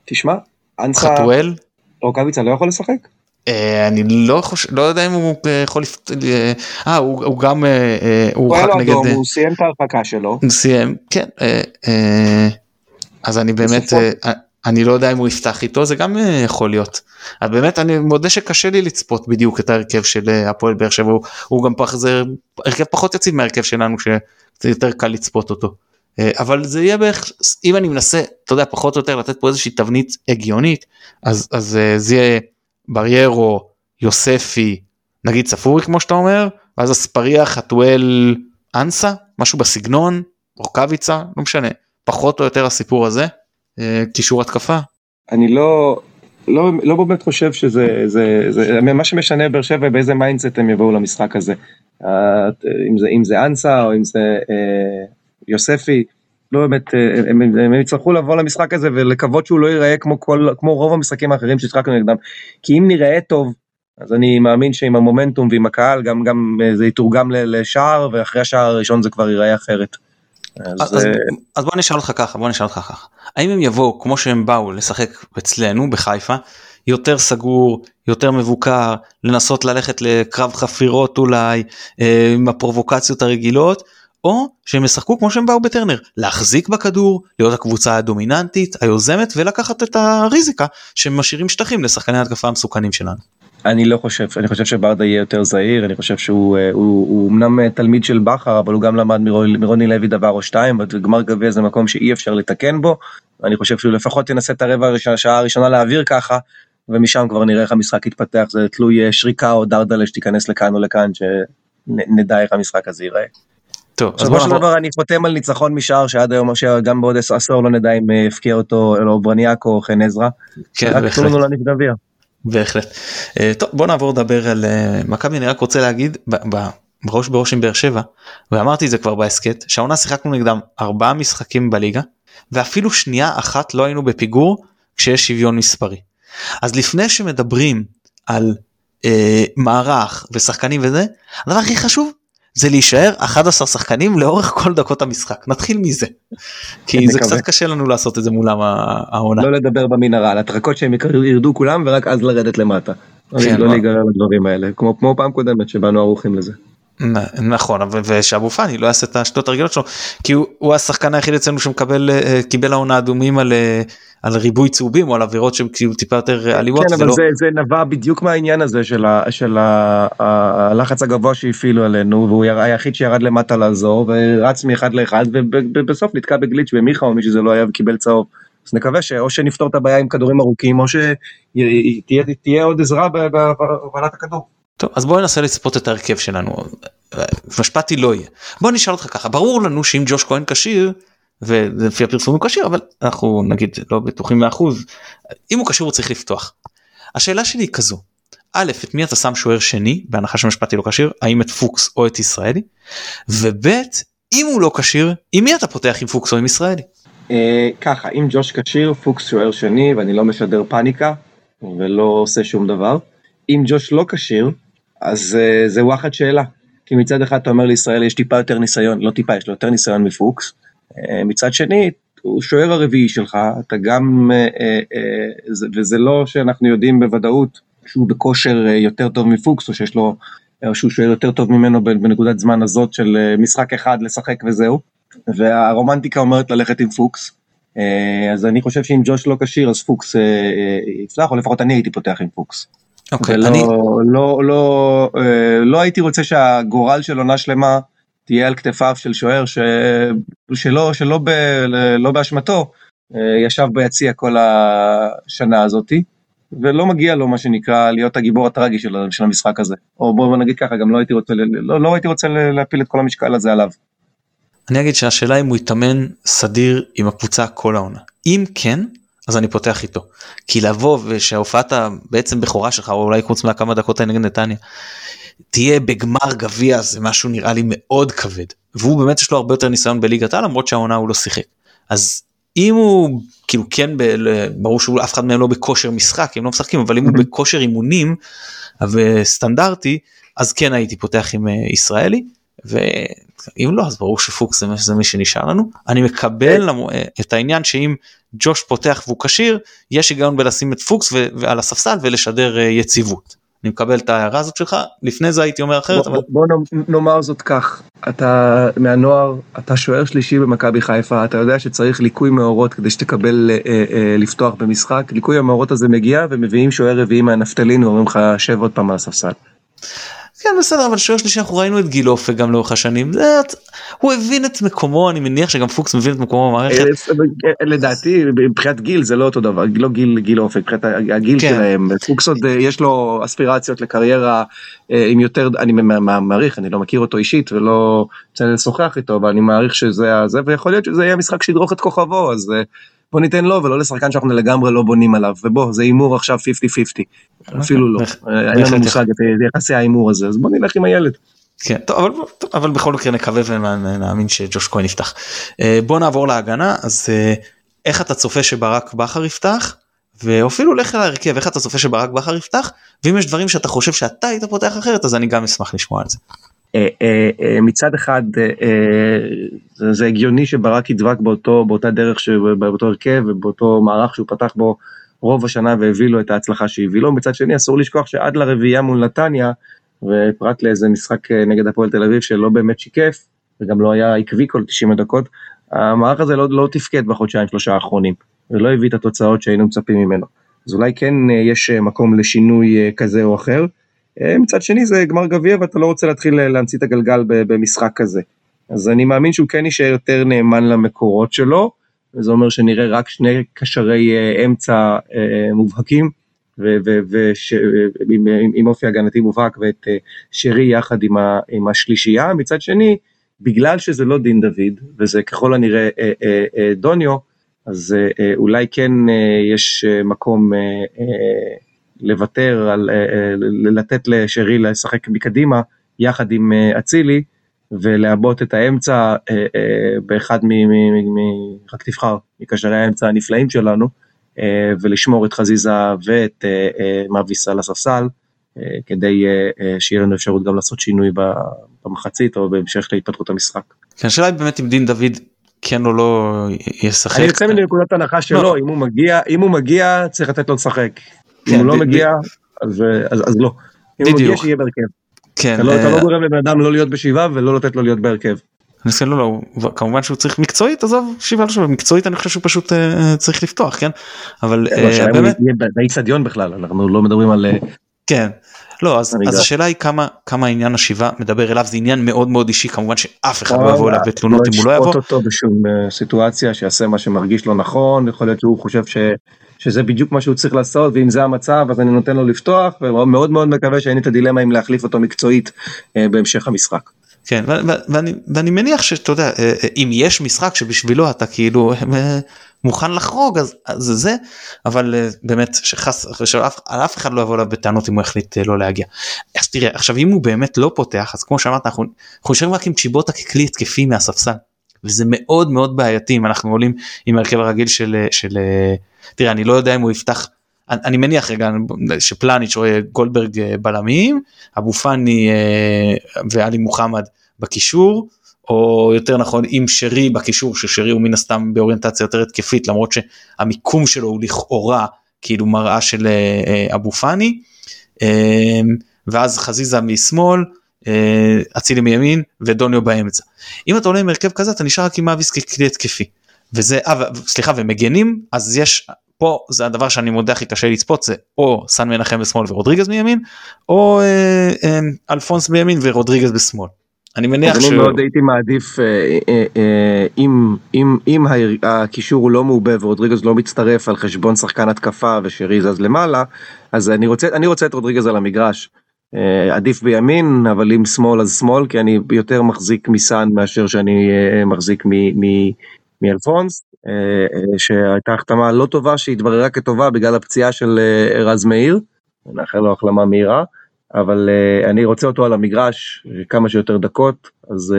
תשמע, אנסה... חתואל? רוקאביצה לא יכול לשחק? אה, אני לא חושב, לא יודע אם הוא אה, יכול, אה, הוא גם, הוא הורחק נגד, הוא סיים את ההרחקה שלו, הוא סיים, כן, אז אני באמת, אני לא יודע אם הוא יפתח איתו, זה גם יכול להיות. אז באמת אני מודה שקשה לי לצפות בדיוק את ההרכב של הפועל באר שבע, הוא גם פח, זה הרכב פחות יציב מההרכב שלנו, שזה יותר קל לצפות אותו. אה, אבל זה יהיה בערך אם אני מנסה אתה יודע פחות או יותר לתת פה איזושהי תבנית הגיונית אז אז אה, זה יהיה בריירו יוספי נגיד ספורי כמו שאתה אומר ואז אספריה חתואל אנסה משהו בסגנון רוקאביצה לא משנה פחות או יותר הסיפור הזה אה, קישור התקפה. אני לא לא, לא באמת חושב שזה זה, זה, מה שמשנה באר שבע באיזה mindset הם יבואו למשחק הזה. אם זה, אם זה אנסה או אם זה יוספי, לא באמת, אה, הם, הם, הם יצטרכו לבוא למשחק הזה ולקוות שהוא לא ייראה כמו, כל, כמו רוב המשחקים האחרים ששיחקנו נגדם. כי אם נראה טוב, אז אני מאמין שעם המומנטום ועם הקהל גם, גם אה, זה יתורגם לשער ואחרי השער הראשון זה כבר ייראה אחרת. אז, אז, אה, אז בוא נשאל אותך ככה בוא נשאל אותך ככה האם הם יבואו כמו שהם באו לשחק אצלנו בחיפה יותר סגור יותר מבוקר לנסות ללכת לקרב חפירות אולי עם הפרובוקציות הרגילות או שהם ישחקו כמו שהם באו בטרנר, להחזיק בכדור, להיות הקבוצה הדומיננטית, היוזמת ולקחת את הריזיקה שמשאירים שטחים לשחקני ההתקפה המסוכנים שלנו. אני לא חושב, אני חושב שברדה יהיה יותר זהיר, אני חושב שהוא הוא, הוא, הוא אמנם אה, תלמיד של בכר, אבל הוא גם למד מרוני לוי דבר או שתיים, וגמר גביע זה מקום שאי אפשר לתקן בו, אני חושב שהוא לפחות ינסה את הרבע הראשונה, השעה הראשונה להעביר ככה, ומשם כבר נראה איך המשחק יתפתח, זה תלוי שריקה או דרדלה שתיכנס לכאן או לכאן, שנדע איך המשחק הזה ייראה. טוב, אז בוא בסופו של. דבר אני חותם על ניצחון משער שעד היום, שגם בעוד עשור לא נדע אם אה, הפקיע אותו או ברניאק או חן עזרא. כן, רק תנו בהחלט. לנו להניף גביע. בהחלט. אה, טוב בוא נעבור לדבר על אה, מכבי אני רק רוצה להגיד בראש בראש עם באר שבע ואמרתי את זה כבר בהסכת שהעונה שיחקנו נגדם ארבעה משחקים בליגה ואפילו שנייה אחת לא היינו בפיגור כשיש שוויון מספרי. אז לפני שמדברים על אה, מערך ושחקנים וזה הדבר הכי חשוב זה להישאר 11 שחקנים לאורך כל דקות המשחק נתחיל מזה כי זה. קצת קשה לנו לעשות את זה מולם העונה. לא לדבר במנהרה, על התרקות שהם ירדו כולם ורק אז לרדת למטה. כן, לא להיגרר לדברים האלה, כמו כמו פעם קודמת שבאנו ערוכים לזה. נכון אבל ושאבו פאני לא יעשה את השטות הרגילות שלו כי הוא, הוא השחקן היחיד אצלנו שמקבל אה, קיבל העונה אדומים על אה, על ריבוי צהובים או על עבירות שהן כאילו טיפה יותר אה, עליבות כן, אבל ולא זה, זה נבע בדיוק מהעניין הזה של, ה, של ה, ה, הלחץ הגבוה שהפעילו עלינו, והוא יר- היחיד שירד למטה לעזור, ורץ מאחד לאחד, ובסוף נתקע בגליץ' במיכה או מי שזה לא היה וקיבל צהוב. אז נקווה שאו שנפתור את הבעיה עם כדורים ארוכים, או שתהיה עוד עזרה בהובלת הכדור. טוב אז בוא ננסה לצפות את ההרכב שלנו משפטי לא יהיה בוא נשאל אותך ככה ברור לנו שאם ג'וש כהן כשיר ולפי הפרסום הוא כשיר אבל אנחנו נגיד לא בטוחים 100% אם הוא כשיר הוא צריך לפתוח. השאלה שלי היא כזו א' את מי אתה שם שוער שני בהנחה שמשפטי לא כשיר האם את פוקס או את ישראלי וב' אם הוא לא כשיר עם מי אתה פותח עם פוקס או עם ישראלי. אה, ככה, אם ג'וש כשיר, פוקס שוער שני, ואני לא משדר פאניקה, ולא עושה שום דבר. אם ג'וש לא כשיר, אז אה, זה וואחד שאלה. כי מצד אחד אתה אומר לישראל יש טיפה יותר ניסיון, לא טיפה, יש לו יותר ניסיון מפוקס. אה, מצד שני, הוא שוער הרביעי שלך, אתה גם, אה, זה- וזה לא שאנחנו יודעים בוודאות שהוא בכושר יותר טוב מפוקס, או שיש לו, או שהוא שוער יותר טוב ממנו בנקודת זמן הזאת של משחק אחד לשחק וזהו. והרומנטיקה אומרת ללכת עם פוקס. אז אני חושב שאם ג'וש לא כשיר אז פוקס יפתח, או לפחות אני הייתי פותח עם פוקס. אוקיי, ולא אני, לא, לא, אה, לא הייתי רוצה שהגורל של עונה שלמה תהיה על כתפיו של שוער ש... שלא, שלא ב... לא באשמתו, אה, ישב ביציע כל השנה הזאתי. ולא מגיע לו מה שנקרא להיות הגיבור הטרגי של, של המשחק הזה. או בוא נגיד ככה, גם לא הייתי רוצה, לא, לא הייתי רוצה להפיל את כל המשקל הזה עליו. אני אגיד שהשאלה אם הוא יתאמן סדיר עם הקבוצה כל העונה. אם כן, אז אני פותח איתו. כי לבוא ושההופעת בעצם בכורה שלך, או אולי חוץ מהכמה דקות נגד נתניה, תהיה בגמר גביע זה משהו נראה לי מאוד כבד. והוא באמת יש לו הרבה יותר ניסיון בליגת העל למרות שהעונה הוא לא שיחק. אז אם הוא כאילו כן ב, ברור שאף אחד מהם לא בכושר משחק הם לא משחקים אבל אם הוא בכושר אימונים וסטנדרטי אז כן הייתי פותח עם אה, ישראלי ואם לא אז ברור שפוקס זה, זה מי שנשאר לנו אני מקבל למ- אה, את העניין שאם ג'וש פותח והוא כשיר יש היגיון בלשים את פוקס ו- ועל הספסל ולשדר אה, יציבות. אני מקבל את ההערה הזאת שלך לפני זה הייתי אומר אחרת אבל בוא, בוא נאמר- נאמר זאת כך, אתה מהנוער, אתה שוער שלישי במכבי חיפה, אתה יודע שצריך ליקוי מאורות כדי שתקבל אה, אה, לפתוח במשחק, ליקוי המאורות הזה מגיע ומביאים שוער רביעי מהנפטלין ואומרים לך שב עוד פעם על הספסל. כן בסדר אבל שוער שלישי אנחנו ראינו את גיל אופק גם לאורך השנים. זה, הוא הבין את מקומו אני מניח שגם פוקס מבין את מקומו במערכת. אה, לדעתי מבחינת גיל זה לא אותו דבר, לא גיל גיל אופק, מבחינת הגיל כן. שלהם, פוקס עוד אה, יש לו אספירציות לקריירה אה, עם יותר, אני מעריך, אני לא מכיר אותו אישית ולא רוצה לשוחח איתו, אבל אני מעריך שזה הזה, ויכול להיות שזה יהיה משחק שידרוך את כוכבו, אז אה, בוא ניתן לו ולא לשחקן שאנחנו לגמרי לא בונים עליו, ובוא זה הימור עכשיו 50-50, אפילו לא, אה, אין בהחלט לנו מושג את יחסי ההימור הזה, אז בוא נלך עם הילד. כן, טוב, אבל, טוב, אבל בכל מקרה נקווה ונאמין שג'וש כהן יפתח. אה, בוא נעבור להגנה אז אה, איך אתה צופה שברק בכר יפתח ואפילו לך על ההרכב איך אתה צופה שברק בכר יפתח ואם יש דברים שאתה חושב שאתה היית פותח אחרת אז אני גם אשמח לשמוע על זה. אה, אה, אה, מצד אחד זה, הגיוני שברק ידבק באותו באותה דרך שבאותו הרכב ובאותו מערך שהוא פתח בו רוב השנה והביא לו את ההצלחה שהביא לו מצד שני אסור לשכוח שעד לרביעייה מול נתניה ופרט לאיזה משחק נגד הפועל תל אביב שלא באמת שיקף וגם לא היה עקבי כל 90 הדקות המערך הזה לא, לא תפקד בחודשיים שלושה האחרונים ולא הביא את התוצאות שהיינו מצפים ממנו אז אולי כן יש מקום לשינוי כזה או אחר. אה, מצד שני זה גמר גביע ואתה לא רוצה להתחיל אה, להמציא את הגלגל במשחק כזה. אז אני מאמין שהוא כן יישאר יותר נאמן למקורות שלו, זה אומר שנראה רק שני קשרי אמצע מובהקים. ועם אופי הגנתי מובהק ואת שרי יחד עם, עם השלישייה, מצד שני בגלל שזה לא דין דוד וזה ככל הנראה אה, אה, אה, דוניו, אז אה, אולי כן אה, יש מקום אה, אה, לוותר על, אה, אה, לתת לשרי לשחק מקדימה יחד עם אצילי ולעבות את האמצע אה, אה, באחד מ... מ, מ רק תבחר, מקשרי האמצע הנפלאים שלנו אה, ולשמור את חזיזה ואת אה, אה, מאביס על הספסל. אה, כדי אה, אה, שיהיה לנו אפשרות גם לעשות שינוי במחצית או בהמשך להתפתחות המשחק. כן, השאלה היא באמת אם דין דוד כן או לא ישחק. אני יוצא מנקודת הנחה שלא, לא. אם הוא מגיע, אם הוא מגיע צריך לתת לו לשחק. אם כן, הוא לא מגיע אז לא. אם הוא מגיע שיהיה בהרכב. כן. לא- אתה לא גורם לבן אדם לא להיות בשבעה ולא לתת לו להיות בהרכב. אני חושב לא לא כמובן שהוא צריך מקצועית עזוב שבעה לא שווה מקצועית אני חושב שהוא פשוט צריך לפתוח כן אבל באמת באיצטדיון בכלל אנחנו לא מדברים על כן לא אז, אז השאלה היא כמה כמה עניין השיבה מדבר אליו זה עניין מאוד מאוד אישי כמובן שאף אחד לא יבוא אליו בתלונות אם הוא לא יבוא. לא אותו בשום אה, סיטואציה שיעשה מה שמרגיש לו נכון יכול להיות שהוא חושב ש... שזה בדיוק מה שהוא צריך לעשות ואם זה המצב אז אני נותן לו לפתוח ומאוד מאוד מקווה שאין לי את הדילמה אם להחליף אותו מקצועית אה, בהמשך המשחק. כן ואני, מניח שאתה יודע אה, אם יש משחק שבשבילו אתה כאילו מוכן לחרוג אז, אז זה אבל באמת שחס שאף אף אחד לא יבוא אליו בטענות אם הוא החליט uh, לא להגיע. אז תראה עכשיו אם הוא באמת לא פותח אז כמו שאמרת אנחנו נשארים רק עם צ'יבוטה ככלי התקפי מהספסל וזה מאוד מאוד בעייתי אם אנחנו עולים עם ההרכב הרגיל של אה, של תראה אני לא יודע אם הוא יפתח אני, אני מניח רגע שפלניץ' רואה גולדברג בלמים אבו פאני ואלי מוחמד בקישור או יותר נכון עם שרי בקישור ששרי הוא מן הסתם באוריינטציה יותר התקפית למרות שהמיקום שלו הוא לכאורה כאילו מראה של אה, אה, אבו פאני אמ, ואז חזיזה משמאל אה, אצילי מימין ודוניו באמצע. אם אתה עולה עם הרכב כזה אתה נשאר רק עם אביס ככלי התקפי וזה אה, סליחה ומגנים אז יש פה זה הדבר שאני מודה הכי קשה לצפות זה או סן מנחם בשמאל ורודריגז מימין או אה, אה, אלפונס מימין ורודריגז בשמאל. אני מניח ש... אני מאוד הייתי מעדיף, אה, אה, אה, אם הקישור הוא לא מעובה ורודריגז לא מצטרף על חשבון שחקן התקפה ושרי זז למעלה, אז אני רוצה, אני רוצה את רודריגז על המגרש. עדיף בימין, אבל אם שמאל אז שמאל, כי אני יותר מחזיק מסאן מאשר שאני מחזיק מאלפונס, שהייתה החתמה לא טובה שהתבררה כטובה בגלל הפציעה של רז מאיר, נאחל לו החלמה מהירה. אבל אני רוצה אותו על המגרש כמה שיותר דקות, אז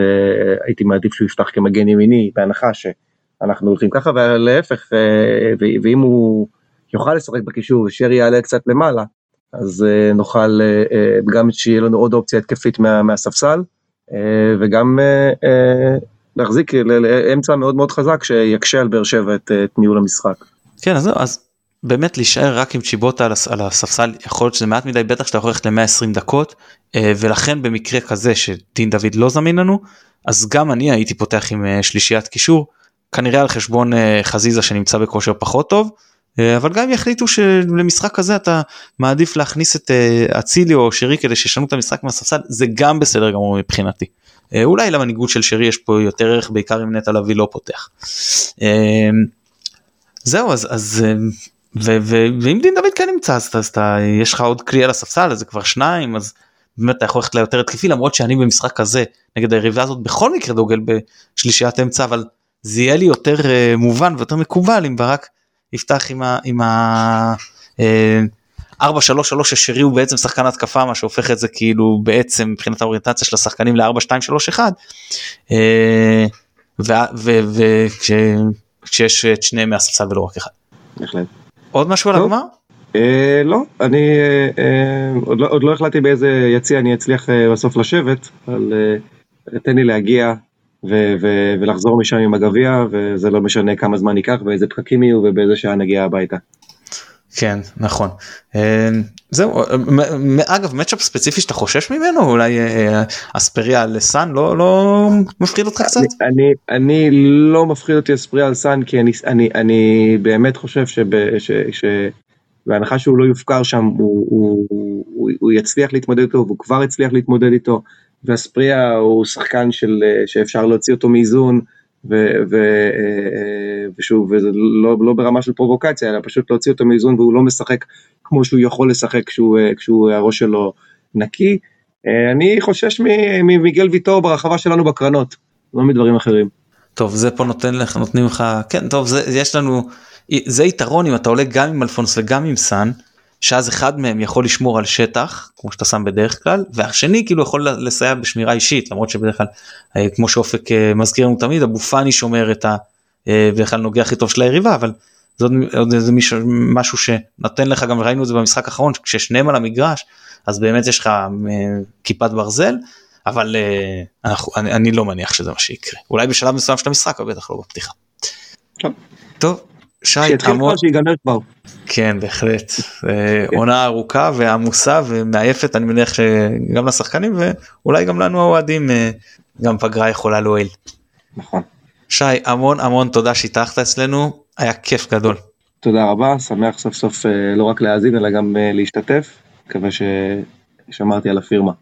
הייתי מעדיף שהוא יפתח כמגן ימיני, בהנחה שאנחנו הולכים ככה, ולהפך, ואם הוא יוכל לשחק בקישור ושרי יעלה קצת למעלה, אז נוכל גם שיהיה לנו עוד אופציה התקפית מה, מהספסל, וגם להחזיק לאמצע מאוד מאוד חזק שיקשה על באר שבע את, את ניהול המשחק. כן, אז, אז באמת להישאר רק עם צ'יבוטה על הספסל יכול להיות שזה מעט מדי בטח שאתה ללכת ל-120 דקות אה, ולכן במקרה כזה שדין דוד לא זמין לנו אז גם אני הייתי פותח עם אה, שלישיית קישור כנראה על חשבון אה, חזיזה שנמצא בכושר פחות טוב אבל גם יחליטו שלמשחק כזה אתה מעדיף להכניס את אצילי או שרי כדי שישנו את המשחק מהספסל זה גם בסדר גמור מבחינתי. אולי למנהיגות של שרי יש פה יותר ערך בעיקר אם נטע לביא לא פותח. זהו אז אז ו- ואם דין דוד כן נמצא אז, אתה יש לך עוד כלי על הספסל אז זה כבר שניים אז באמת אתה יכול ללכת ליותר התקפי למרות שאני במשחק כזה נגד היריבה הזאת בכל מקרה דוגל בשלישיית אמצע אבל זה יהיה לי יותר מובן ויותר מקובל אם ברק יפתח עם ה... עם ה uh, 4 3 3 השרי הוא בעצם שחקן התקפה מה שהופך את זה כאילו בעצם מבחינת האוריינטציה של השחקנים ל-4 2 3 1 וכשיש את שניהם מהספסל ולא רק אחד. בהחלט. עוד משהו על הגמר? אה, לא, אני אה, אה, עוד, לא, עוד לא החלטתי באיזה יציע אני אצליח אה, בסוף לשבת, אבל אה, תן לי להגיע ו- ו- ולחזור משם עם הגביע, וזה לא משנה כמה זמן ייקח ואיזה פקקים יהיו ובאיזה שעה נגיע הביתה. כן נכון. אה, זהו אגב מצ'אפ ספציפי שאתה חושש ממנו? אולי אה, אספריה לסאן לא לא מפחיד אותך קצת? אני אני לא מפחיד אותי אספריה על סאן כי אני אני אני באמת חושב שבהנחה שהוא לא יופקר שם הוא, הוא, הוא, הוא יצליח להתמודד איתו והוא כבר הצליח להתמודד איתו ואספריה הוא שחקן של שאפשר להוציא אותו מאיזון ו- ו- אה, ושוב, וזה לא, לא ברמה של פרובוקציה, אלא פשוט להוציא אותו מאיזון והוא לא משחק כמו שהוא יכול לשחק כשהוא, אה, כשהוא הראש שלו נקי. אה, אני חושש ממיגל ויטור ברחבה שלנו בקרנות, לא מדברים אחרים. טוב זה פה נותן לך נותנים לך כן טוב זה יש לנו זה יתרון אם אתה עולה גם עם אלפונס וגם עם סאן שאז אחד מהם יכול לשמור על שטח כמו שאתה שם בדרך כלל והשני כאילו יכול לסייע בשמירה אישית למרות שבדרך כלל אה, כמו שאופק אה, מזכיר לנו תמיד אבו פאני שומר את ה... אה, בדרך כלל נוגע הכי טוב של היריבה אבל זה עוד איזה מישהו משהו שנותן לך גם ראינו את זה במשחק האחרון כששניהם על המגרש אז באמת יש לך כיפת ברזל אבל אנחנו, אני, אני לא מניח שזה מה שיקרה. אולי בשלב מסוים של המשחק אבל בטח לא בפתיחה. טוב, טוב שי, המון... שיגמר כבר. כן, בהחלט. כן. עונה ארוכה ועמוסה ומעייפת, אני מניח שגם לשחקנים ואולי גם לנו האוהדים, אה, גם פגרה יכולה להועיל. נכון. שי, המון המון תודה שהתארחת אצלנו, היה כיף גדול. תודה רבה, שמח סוף סוף אה, לא רק להאזין אלא גם אה, להשתתף, מקווה ששמרתי על הפירמה.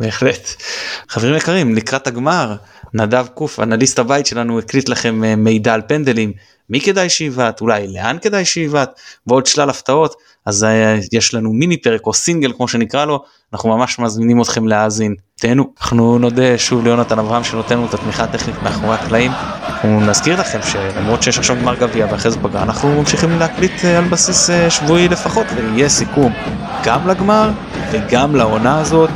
בהחלט. חברים יקרים, לקראת הגמר, נדב קוף, אנליסט הבית שלנו, הקליט לכם מידע על פנדלים. מי כדאי שיבעט, אולי לאן כדאי שיבעט, ועוד שלל הפתעות, אז uh, יש לנו מיני פרק או סינגל כמו שנקרא לו, אנחנו ממש מזמינים אתכם להאזין. תהנו. אנחנו נודה שוב ליונתן אברהם שנותן לנו את התמיכה הטכנית מאחורי הקלעים. אנחנו נזכיר לכם שלמרות שיש עכשיו גמר גביע ואחרי זה פגרה, אנחנו ממשיכים להקליט uh, על בסיס שבועי לפחות, ויהיה סיכום גם לגמר וגם לעונה הזאת.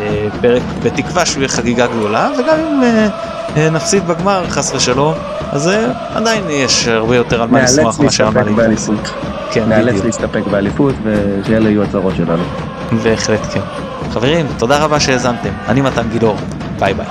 אה, פרק בתקווה שהוא יהיה חגיגה גדולה, וגם אם אה, אה, נפסיד בגמר חס ושלום, אז עדיין יש הרבה יותר על מה לשמוח מה שהיה באליפות. כן, נאלץ בדיוק. להסתפק באליפות ושאלה יהיו הצהרות שלנו. בהחלט כן. חברים, תודה רבה שהאזנתם. אני מתן גילאור. ביי ביי.